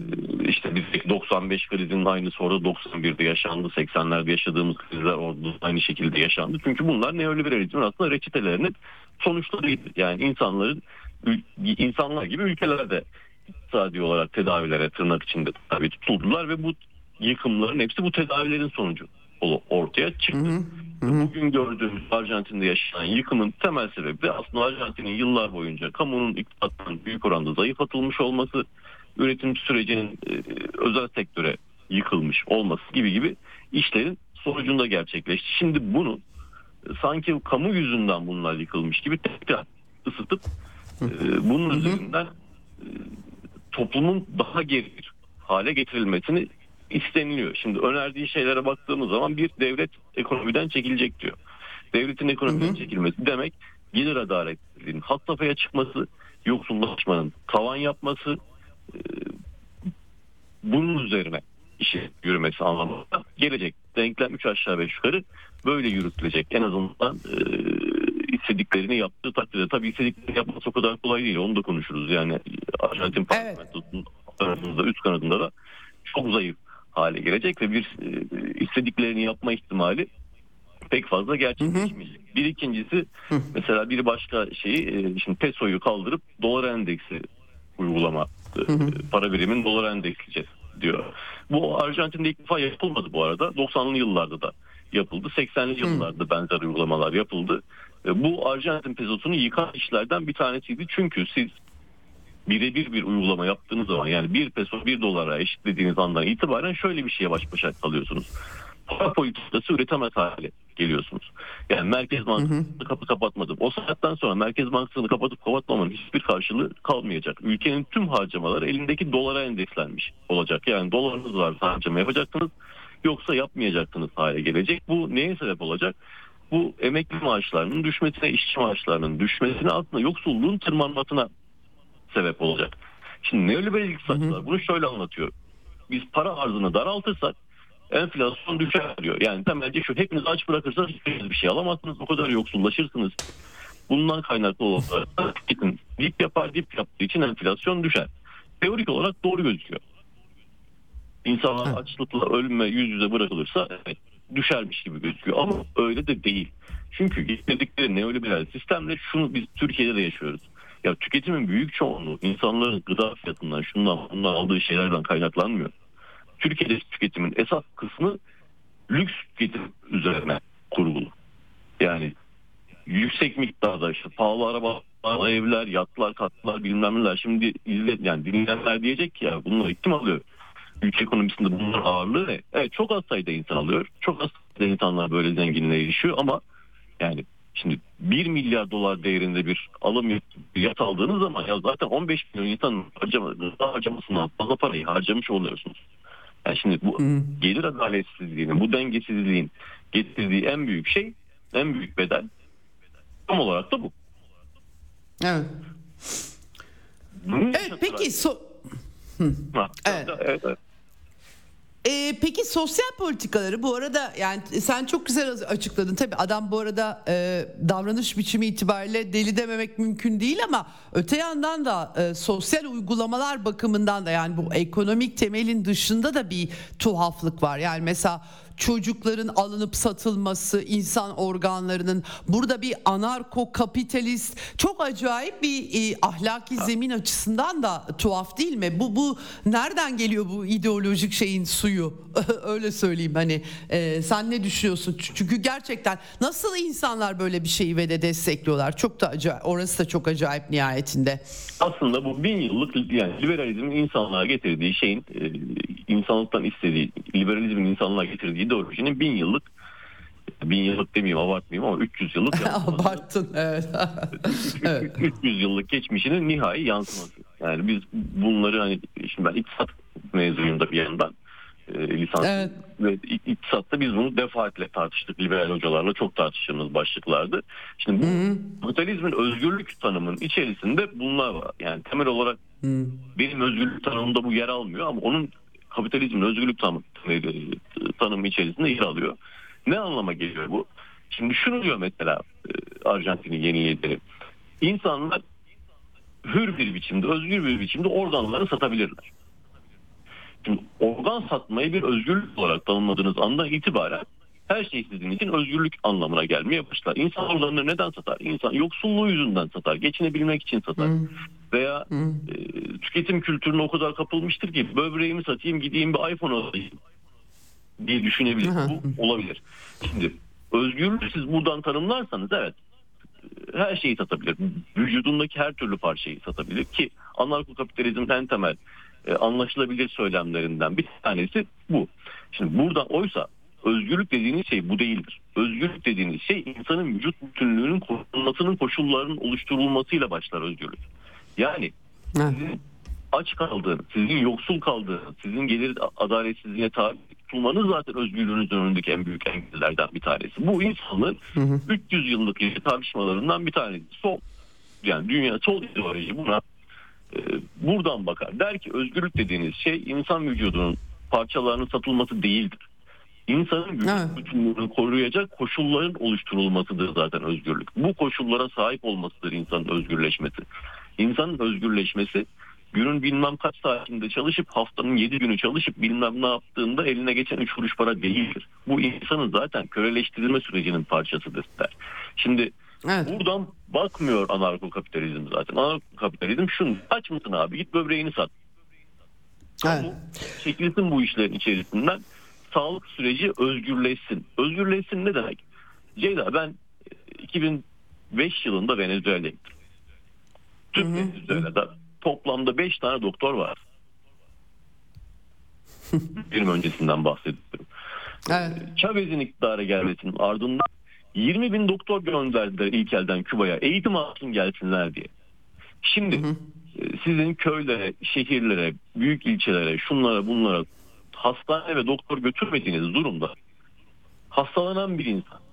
işte biz 95 krizinin aynısı orada 91'de yaşandı. 80'lerde yaşadığımız krizler orada aynı şekilde yaşandı. Çünkü bunlar neoliberalizmin aslında reçetelerinin sonuçlarıydı. Yani insanların insanlar gibi ülkelerde iktisadi olarak tedavilere tırnak içinde tabi tutuldular ve bu yıkımların hepsi bu tedavilerin sonucu ortaya çıktı. Hı hı. Bugün gördüğümüz Arjantin'de yaşanan yıkımın temel sebebi de aslında Arjantin'in yıllar boyunca kamunun iktidarının büyük oranda zayıflatılmış olması, üretim sürecinin e, özel sektöre yıkılmış olması gibi gibi işlerin sonucunda gerçekleşti. Şimdi bunu e, sanki kamu yüzünden bunlar yıkılmış gibi tekrar ısıtıp e, bunun üzerinden toplumun daha geri hale getirilmesini isteniliyor. Şimdi önerdiği şeylere baktığımız zaman bir devlet ekonomiden çekilecek diyor. Devletin ekonomiden çekilmesi demek gelir adaletsizliğinin hat safhaya çıkması, yoksullaşmanın tavan yapması, e, bunun üzerine işi yürümesi anlamında gelecek. Denklem 3 aşağı 5 yukarı böyle yürütülecek. En azından e, istediklerini yaptığı takdirde. Tabii istediklerini yapması o kadar kolay değil. Onu da konuşuruz. Yani Arjantin parlamentosunun evet. üst kanadında da çok zayıf hale gelecek ve bir e, istediklerini yapma ihtimali pek fazla gerçekleşmeyecek. Bir ikincisi mesela bir başka şeyi e, şimdi pesoyu kaldırıp dolar endeksi uygulama e, para birimin dolar endeksleyeceğiz diyor. Bu Arjantin'de ilk defa yapılmadı bu arada. 90'lı yıllarda da yapıldı. 80'li yıllarda benzer uygulamalar yapıldı. Bu Arjantin pesosunu yıkan işlerden bir tanesiydi. Çünkü siz birebir bir uygulama yaptığınız zaman yani bir peso bir dolara eşitlediğiniz andan itibaren şöyle bir şeye baş başa kalıyorsunuz. Para politikası üretemez hale geliyorsunuz. Yani Merkez Bankası'nı kapı kapatmadım. O saatten sonra Merkez Bankası'nı kapatıp kapatmamanın hiçbir karşılığı kalmayacak. Ülkenin tüm harcamaları elindeki dolara endekslenmiş olacak. Yani dolarınız varsa harcama yapacaksınız yoksa yapmayacaksınız hale gelecek. Bu neye sebep olacak? Bu emekli maaşlarının düşmesine, işçi maaşlarının düşmesine aslında yoksulluğun tırmanmasına sebep olacak. Şimdi neoliberal iktisatçılar bunu şöyle anlatıyor. Biz para arzını daraltırsak enflasyon düşer diyor. Yani temelce şu hepiniz aç bırakırsanız hiçbiriniz bir şey alamazsınız. O kadar yoksullaşırsınız. Bundan kaynaklı olarak tüketim dip yapar dip yaptığı için enflasyon düşer. Teorik olarak doğru gözüküyor. İnsanlar açlıkla ölme yüz yüze bırakılırsa evet, düşermiş gibi gözüküyor ama öyle de değil. Çünkü getirdikleri neoliberal sistemle şunu biz Türkiye'de de yaşıyoruz. Ya tüketimin büyük çoğunluğu insanların gıda fiyatından şundan bundan aldığı şeylerden kaynaklanmıyor. Türkiye'de tüketimin esas kısmı lüks tüketim üzerine kurulu. Yani yüksek miktarda işte pahalı araba, evler, yatlar, katlar bilmem neler. Şimdi izle, yani dinleyenler diyecek ki ya bunları kim alıyor? Ülke ekonomisinde bunların ağırlığı ne? Evet çok az sayıda insan alıyor. Çok az sayıda insanlar böyle zenginliğe erişiyor ama yani Şimdi 1 milyar dolar değerinde bir alım yat aldığınız zaman ya zaten 15 milyon insan harcama, harcamasından fazla parayı harcamış oluyorsunuz. Yani şimdi bu hmm. gelir adaletsizliğinin, bu dengesizliğin getirdiği en büyük şey, en büyük bedel tam olarak da bu. Evet. evet peki so ha, evet. evet, evet. E, peki sosyal politikaları bu arada yani sen çok güzel açıkladın. Tabii adam bu arada e, davranış biçimi itibariyle deli dememek mümkün değil ama öte yandan da e, sosyal uygulamalar bakımından da yani bu ekonomik temelin dışında da bir tuhaflık var. Yani mesela çocukların alınıp satılması, insan organlarının burada bir anarko kapitalist çok acayip bir e, ahlaki zemin açısından da tuhaf değil mi? Bu bu nereden geliyor bu ideolojik şeyin suyu? (laughs) Öyle söyleyeyim hani e, sen ne düşünüyorsun? Çünkü gerçekten nasıl insanlar böyle bir şeyi ve de destekliyorlar? Çok da acayip. Orası da çok acayip nihayetinde. Aslında bu bin yıllık yani liberalizmin insanlığa getirdiği şeyin e, insanlıktan istediği liberalizmin insanlığa getirdiği ideolojinin bin yıllık bin yıllık demeyeyim abartmayayım ama 300 yıllık (laughs) abarttın evet. evet. 300 yıllık geçmişinin nihai yansıması. Yani biz bunları hani şimdi ben iktisat mezunuyum da bir yandan e, lisans evet. ve iktisatta biz bunu defaatle tartıştık liberal hocalarla çok tartıştığımız başlıklardı. Şimdi bu Hı-hı. kapitalizmin özgürlük tanımının içerisinde bunlar var. Yani temel olarak Hı-hı. benim özgürlük tanımımda bu yer almıyor ama onun kapitalizmin özgürlük tanımı, tanımı içerisinde yer alıyor. Ne anlama geliyor bu? Şimdi şunu diyor mesela e, Arjantin'in yeni lideri. İnsanlar hür bir biçimde, özgür bir biçimde organlarını satabilirler. Şimdi organ satmayı bir özgürlük olarak tanımladığınız andan itibaren her şey sizin için özgürlük anlamına gelmeye başlar. İnsan organını neden satar? İnsan yoksulluğu yüzünden satar. Geçinebilmek için satar. Hmm. Veya. E, tüketim kültürüne o kadar kapılmıştır ki böbreğimi satayım gideyim bir iPhone alayım diye düşünebilir. Bu olabilir. Şimdi özgürlüğü siz buradan tanımlarsanız evet her şeyi satabilir. Vücudundaki her türlü parçayı satabilir ki anarko-kapitalizmin en temel e, anlaşılabilir söylemlerinden bir tanesi bu. Şimdi burada oysa özgürlük dediğiniz şey bu değildir. Özgürlük dediğiniz şey insanın vücut bütünlüğünün korunmasının koşullarının oluşturulmasıyla başlar özgürlük. Yani sizin aç kaldığınız, sizin yoksul kaldığınız, sizin gelir adaletsizliğine tabi tutulmanız zaten özgürlüğünüzün önündeki en büyük engellerden bir tanesi. Bu insanlığın hı hı. 300 yıllık tartışmalarından bir tanesi. Sol yani dünya sol ideoloji buna e, buradan bakar. Der ki özgürlük dediğiniz şey insan vücudunun parçalarının satılması değildir. İnsanın vücut bütünlüğünü koruyacak koşulların oluşturulmasıdır zaten özgürlük. Bu koşullara sahip olmasıdır insanın özgürleşmesi. İnsanın özgürleşmesi günün bilmem kaç saatinde çalışıp haftanın 7 günü çalışıp bilmem ne yaptığında eline geçen 3 kuruş para değildir. Bu insanın zaten köleleştirilme sürecinin parçasıdır der. Şimdi evet. buradan bakmıyor anarko kapitalizm zaten. Anarko kapitalizm şunu aç mısın abi git böbreğini sat. Evet. Çekilsin bu işlerin içerisinden sağlık süreci özgürleşsin. Özgürleşsin ne demek? Ceyda ben 2005 yılında Venezuela'ya gittim. Tüm Venezuela'da toplamda 5 tane doktor var. (laughs) Birim öncesinden bahsediyorum. Evet. Chavez'in iktidara gelmesinin ardından 20 bin doktor gönderdiler ilk elden Küba'ya eğitim alsın gelsinler diye. Şimdi hı hı. E, sizin köylere, şehirlere, büyük ilçelere, şunlara bunlara hastane ve doktor götürmediğiniz durumda hastalanan bir insan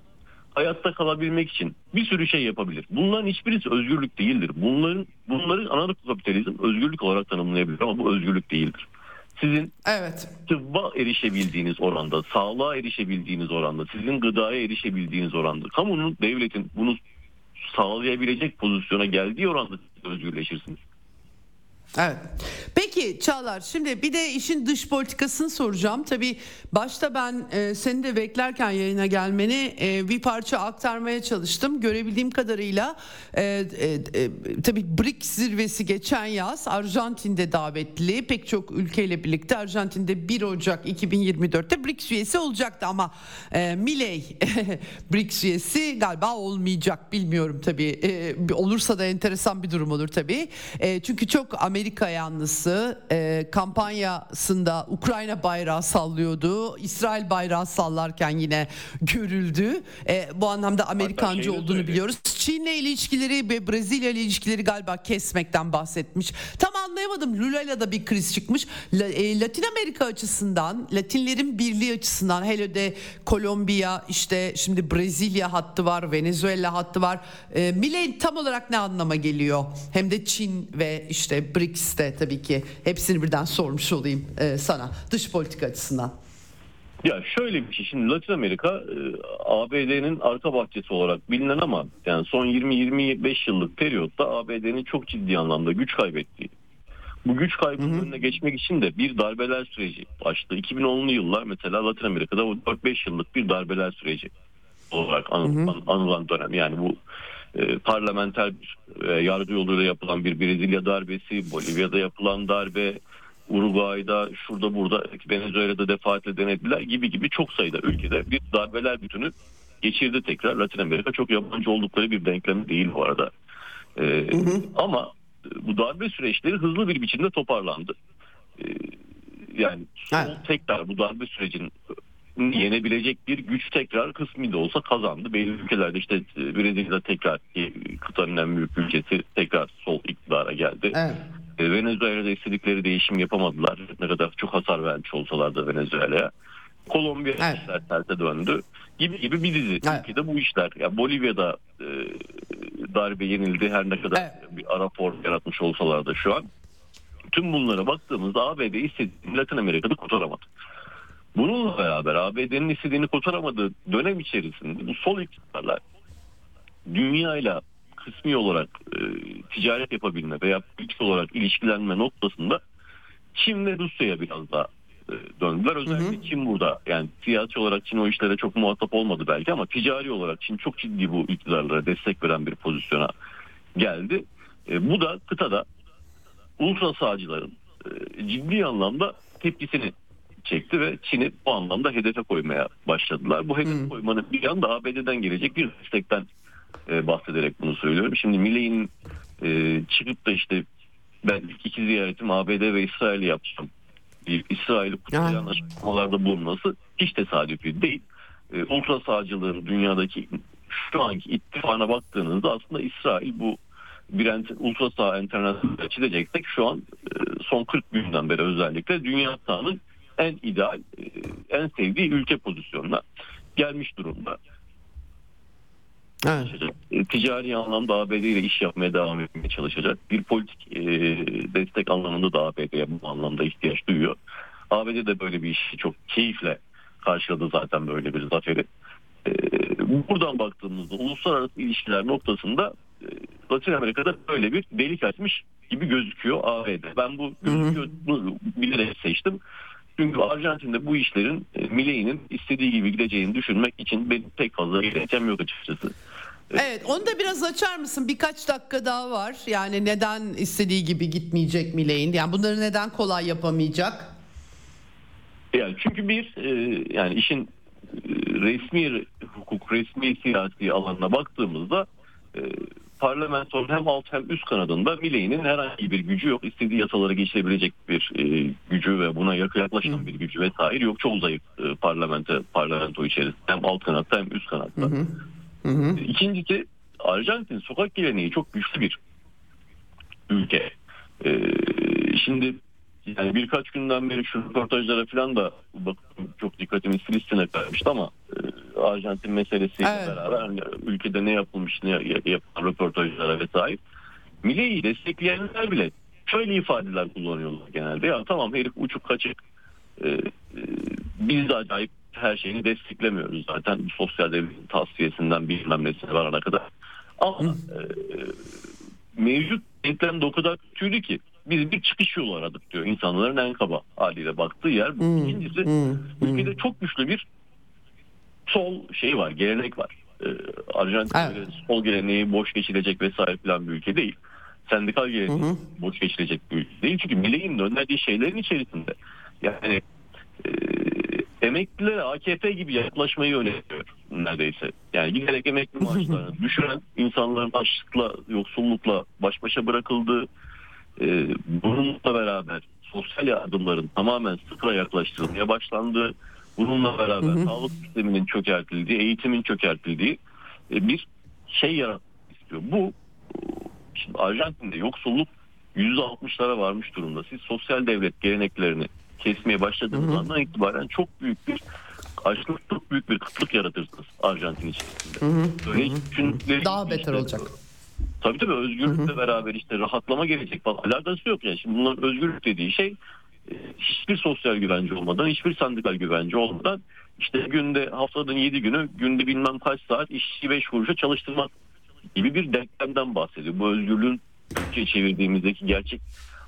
hayatta kalabilmek için bir sürü şey yapabilir. Bunların hiçbirisi özgürlük değildir. Bunların bunların anarko kapitalizm özgürlük olarak tanımlayabilir ama bu özgürlük değildir. Sizin evet. tıbba erişebildiğiniz oranda, sağlığa erişebildiğiniz oranda, sizin gıdaya erişebildiğiniz oranda, kamunun, devletin bunu sağlayabilecek pozisyona geldiği oranda özgürleşirsiniz. Evet. Peki Çağlar şimdi bir de işin dış politikasını soracağım. Tabii başta ben e, seni de beklerken yayına gelmeni e, bir parça aktarmaya çalıştım. Görebildiğim kadarıyla e, e, e, tabii BRICS zirvesi geçen yaz Arjantin'de davetli pek çok ülkeyle birlikte Arjantin'de 1 Ocak 2024'te BRICS üyesi olacaktı ama e, Milei (laughs) BRICS üyesi galiba olmayacak bilmiyorum tabii. E, olursa da enteresan bir durum olur tabii. E, çünkü çok Amerika Amerika yanlısı e, kampanyasında Ukrayna bayrağı sallıyordu. İsrail bayrağı sallarken yine görüldü. E, bu anlamda Amerikancı olduğunu söyleyeyim. biliyoruz. Çin'le ilişkileri ve Brezilya ile ilişkileri galiba kesmekten bahsetmiş. Tam anlayamadım. Lula'yla da bir kriz çıkmış. La, e, Latin Amerika açısından, Latinlerin birliği açısından hele de Kolombiya işte şimdi Brezilya hattı var, Venezuela hattı var. E, Millet tam olarak ne anlama geliyor? Hem de Çin ve işte BRICS BRICS'te tabii ki hepsini birden sormuş olayım e, sana dış politika açısından. Ya şöyle bir şey şimdi Latin Amerika e, ABD'nin arka bahçesi olarak bilinen ama yani son 20-25 yıllık periyotta ABD'nin çok ciddi anlamda güç kaybettiği. Bu güç kaybının önüne geçmek için de bir darbeler süreci başladı. 2010'lu yıllar mesela Latin Amerika'da 4-5 yıllık bir darbeler süreci olarak anılan, anılan dönem. Yani bu e, parlamenter e, yargı yoluyla yapılan bir Brezilya darbesi, Bolivya'da yapılan darbe, Uruguay'da, şurada burada, Venezuela'da defaatle denediler gibi gibi çok sayıda ülkede bir darbeler bütünü geçirdi tekrar. Latin Amerika çok yabancı oldukları bir denklem değil bu arada. E, hı hı. Ama bu darbe süreçleri hızlı bir biçimde toparlandı. E, yani tekrar bu darbe sürecinin yenebilecek bir güç tekrar kısmi de olsa kazandı. Belli ülkelerde işte e, Brezilya tekrar kıtanın en büyük ülkesi tekrar sol iktidara geldi. Evet. E, Venezuela'da istedikleri değişim yapamadılar. Ne kadar çok hasar vermiş olsalar da Venezuela'ya. Kolombiya evet. işler terse döndü. Gibi gibi bir dizi evet. ülkede bu işler. Yani Bolivya'da e, darbe yenildi her ne kadar evet. bir ara form yaratmış olsalar da şu an. Tüm bunlara baktığımızda ABD istediğini Latin Amerika'da kurtaramadı. Bununla beraber ABD'nin istediğini kotaramadığı dönem içerisinde bu sol iktidarlar dünyayla kısmi olarak e, ticaret yapabilme veya güç olarak ilişkilenme noktasında Çin ve Rusya'ya biraz daha e, döndüler. Özellikle Çin burada yani siyasi olarak Çin o işlere çok muhatap olmadı belki ama ticari olarak Çin çok ciddi bu iktidarlara destek veren bir pozisyona geldi. E, bu da kıtada ultra sağcıların e, ciddi anlamda tepkisini çekti ve Çin'i bu anlamda hedefe koymaya başladılar. Bu hedef koymanın bir yanda ABD'den gelecek bir destekten e, bahsederek bunu söylüyorum. Şimdi Milley'in e, çıkıp da işte ben ilk iki ziyaretim ABD ve İsrail'i yapacağım. Bir İsrail'i kutlayan açıklamalarda bulunması hiç tesadüfi değil. E, ultra sağcılığın dünyadaki şu anki ittifana baktığınızda aslında İsrail bu bir ent- ultra sağ internasyonel çizeceksek şu an e, son 40 günden beri özellikle dünya sağının en ideal, e, en sevdiği ülke pozisyonuna gelmiş durumda. Evet. E, Ticari anlamda ABD ile iş yapmaya devam etmeye çalışacak. Bir politik e, destek anlamında da ABD'ye bu anlamda ihtiyaç duyuyor. ABD de böyle bir işi çok keyifle karşıladı zaten böyle bir zaferi. E, buradan baktığımızda uluslararası ilişkiler noktasında e, Latin Amerika'da böyle bir delik açmış gibi gözüküyor ABD. Ben bu gözüküyor bilerek seçtim. Çünkü Arjantin'de bu işlerin e, Milei'nin istediği gibi gideceğini düşünmek için benim pek fazla gerekçem yok açıkçası. Evet onu da biraz açar mısın? Birkaç dakika daha var. Yani neden istediği gibi gitmeyecek Miley'in? Yani bunları neden kolay yapamayacak? Yani çünkü bir e, yani işin e, resmi hukuk, resmi siyasi alanına baktığımızda parlamentonun hem alt hem üst kanadında Milley'nin herhangi bir gücü yok. İstediği yasaları geçirebilecek bir e, gücü ve buna yaklaşan bir gücü vesaire yok. Çok zayıf e, parlamento, parlamento içerisinde hem alt kanatta hem üst kanatta. İkincisi Arjantin sokak geleneği çok güçlü bir ülke. Ee, şimdi yani birkaç günden beri şu röportajlara falan da bakın çok dikkatimi Filistin'e kaymıştı ama e, Arjantin meselesiyle Evet. beraber hani ülkede ne yapılmış ne ya- yapılan röportajlara vesaire. Milley'i destekleyenler bile şöyle ifadeler kullanıyorlar genelde. Ya tamam herif uçuk kaçık e, e, biz de acayip her şeyini desteklemiyoruz zaten sosyal devletin tasfiyesinden bilmem nesine varana kadar. Ama e, mevcut denklem de o kadar kötüydü ki biz bir çıkış yolu aradık diyor insanların en kaba haliyle baktığı yer. Bu ikincisi ülkede çok güçlü bir sol şey var gelenek var. E, Arjantin Evet. sol geleneği boş geçilecek vesaire falan bir ülke değil. Sendikal geleneği boş geçilecek bir ülke değil. Çünkü Milley'in de önerdiği şeylerin içerisinde yani e, emeklilere AKP gibi yaklaşmayı öneriyor neredeyse. Yani giderek emekli (laughs) maaşlarını düşüren insanların açlıkla, yoksullukla baş başa bırakıldığı, e, bununla beraber sosyal yardımların tamamen sıfıra yaklaştırılmaya başlandığı, bununla beraber sağlık sisteminin çökertildiği, eğitimin çökertildiği e, bir şey yaratmak istiyor. Bu Şimdi Arjantin'de yoksulluk %60'lara varmış durumda. Siz sosyal devlet geleneklerini kesmeye başladığınız andan itibaren çok büyük bir açlık, çok büyük bir kıtlık yaratırsınız Arjantin içerisinde. Böyle hiç düşündükleri Daha gibi beter olacak. Tabii tabii özgürlükle beraber işte rahatlama gelecek falan alakası yok yani. Şimdi bunların özgürlük dediği şey e, hiçbir sosyal güvence olmadan, hiçbir sendikal güvence olmadan işte günde haftanın 7 günü günde bilmem kaç saat işçi 5 kuruşa çalıştırmak gibi bir denklemden bahsediyor. Bu özgürlüğün Türkçe'ye çevirdiğimizdeki gerçek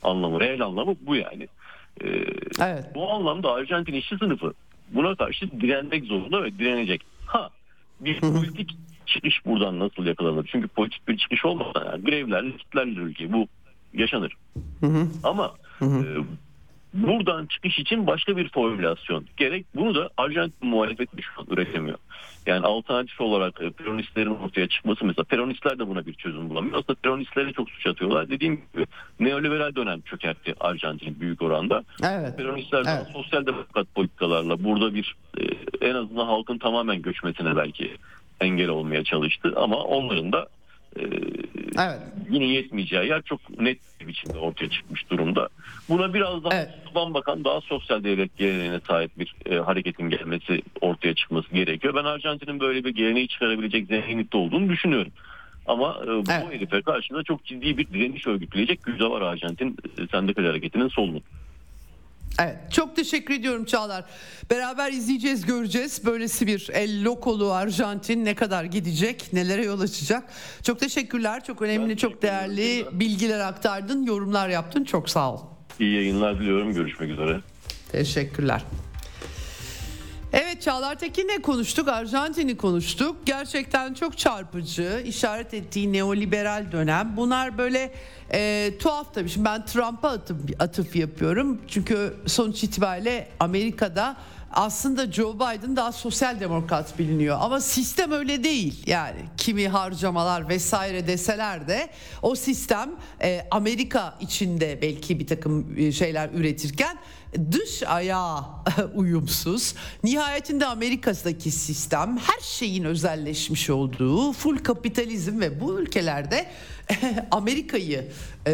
anlamı, reel anlamı bu yani. E, Evet. bu anlamda Arjantin işçi sınıfı buna karşı direnmek zorunda ve direnecek. Ha bir politik çıkış buradan nasıl yakalanır? Çünkü politik bir çıkış olmasa yani grevlerle kitlerler ülkeyi. Bu yaşanır. Ama e, buradan çıkış için başka bir formülasyon gerek. Bunu da Arjantin muhalefeti şu an üretemiyor. Yani alternatif olarak e, peronistlerin ortaya çıkması mesela peronistler de buna bir çözüm bulamıyor. Aslında peronistlere çok suç atıyorlar. Dediğim gibi neoliberal dönem çökertti Arjantin büyük oranda. Evet. Peronistler Evet. sosyal demokrat politikalarla burada bir e, en azından halkın tamamen göçmesine belki engel olmaya çalıştı ama onların da e, Evet. günün yetmeyeceği yer çok net bir biçimde ortaya çıkmış durumda. Buna biraz daha Evet. bakan daha sosyal devlet geleneğine sahip bir e, hareketin gelmesi ortaya çıkması gerekiyor. Ben Arjantin'in böyle bir geleneği çıkarabilecek zenginlikte olduğunu düşünüyorum. Ama e, bu Evet. herife karşında çok ciddi bir direniş örgütleyecek gücü var Arjantin e, sendikal hareketinin solunun. Evet. Çok teşekkür ediyorum Çağlar. Beraber izleyeceğiz, göreceğiz. Böylesi bir El Locolu Arjantin ne kadar gidecek, nelere yol açacak. Çok teşekkürler. Çok önemli, Ben çok değerli bilgiler aktardın, yorumlar yaptın. Çok sağ ol. İyi yayınlar diliyorum. Görüşmek üzere. Teşekkürler. Evet Çağlar Tekin'le konuştuk, Arjantin'i konuştuk. Gerçekten çok çarpıcı, işaret ettiği neoliberal dönem. Bunlar böyle e, tuhaf tabii. Şimdi ben Trump'a atıf, atıf yapıyorum. Çünkü sonuç itibariyle Amerika'da aslında Joe Biden daha sosyal demokrat biliniyor ama sistem öyle değil. Yani kimi harcamalar vesaire deseler de o sistem e, Amerika içinde belki bir takım e, şeyler üretirken dış ayağı (laughs) uyumsuz. Nihayetinde Amerika'daki sistem her şeyin özelleşmiş olduğu full kapitalizm ve bu ülkelerde (laughs) Amerika'yı e,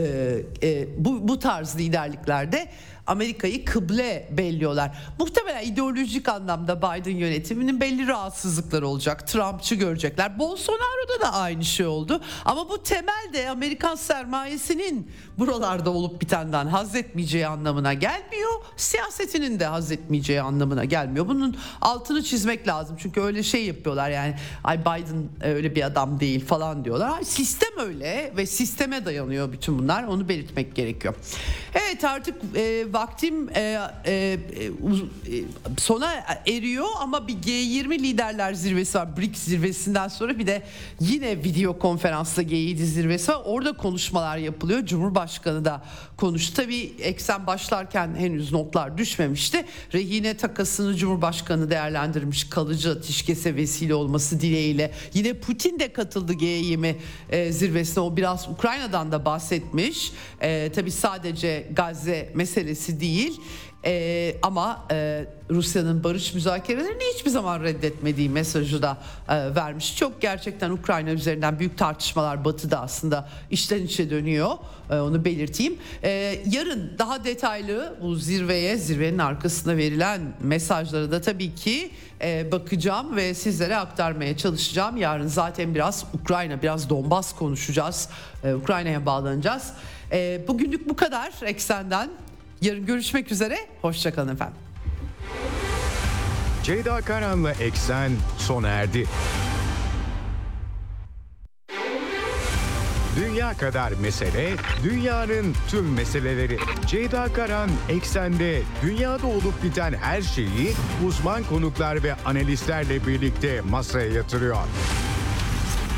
e, bu, bu tarz liderliklerde Amerika'yı kıble belliyorlar. Muhtemelen ideolojik anlamda Biden yönetiminin belli rahatsızlıkları olacak. Trumpçı görecekler. Bolsonaro'da da aynı şey oldu. Ama bu temelde Amerikan sermayesinin buralarda olup bitenden haz etmeyeceği anlamına gelmiyor. Siyasetinin de haz etmeyeceği anlamına gelmiyor. Bunun altını çizmek lazım. Çünkü öyle şey yapıyorlar yani ay Biden öyle bir adam değil falan diyorlar. Sistem öyle ve sisteme dayanıyor bütün bunlar. Onu belirtmek gerekiyor. Evet artık e, vaktim e, e, e, sona eriyor ama bir G20 liderler zirvesi var. BRICS zirvesinden sonra bir de yine video konferansla G7 zirvesi var. Orada konuşmalar yapılıyor. Cumhurbaşkanı da konuştu. Tabii eksen başlarken henüz notlar düşmemişti. Rehine takasını Cumhurbaşkanı değerlendirmiş. Kalıcı ateşkese vesile olması dileğiyle. Yine Putin de katıldı G20 e, zirvesine. O biraz Ukrayna'dan da bahsetmiş. E, tabii sadece Gazze meselesi değil. Ee, ama e, Rusya'nın barış müzakerelerini hiçbir zaman reddetmediği mesajı da e, vermiş. Çok gerçekten Ukrayna üzerinden büyük tartışmalar Batı'da aslında içten içe dönüyor. E, onu belirteyim. E, yarın daha detaylı bu zirveye, zirvenin arkasında verilen mesajları da tabii ki e, bakacağım ve sizlere aktarmaya çalışacağım. Yarın zaten biraz Ukrayna, biraz Donbas konuşacağız. E, Ukrayna'ya bağlanacağız. E, bugünlük bu kadar Eksen'den. Yarın görüşmek üzere. Hoşçakalın efendim. Ceyda Karan'la Eksen sona erdi. Dünya kadar mesele, dünyanın tüm meseleleri. Ceyda Karan Eksen'de dünyada olup biten her şeyi uzman konuklar ve analistlerle birlikte masaya yatırıyor.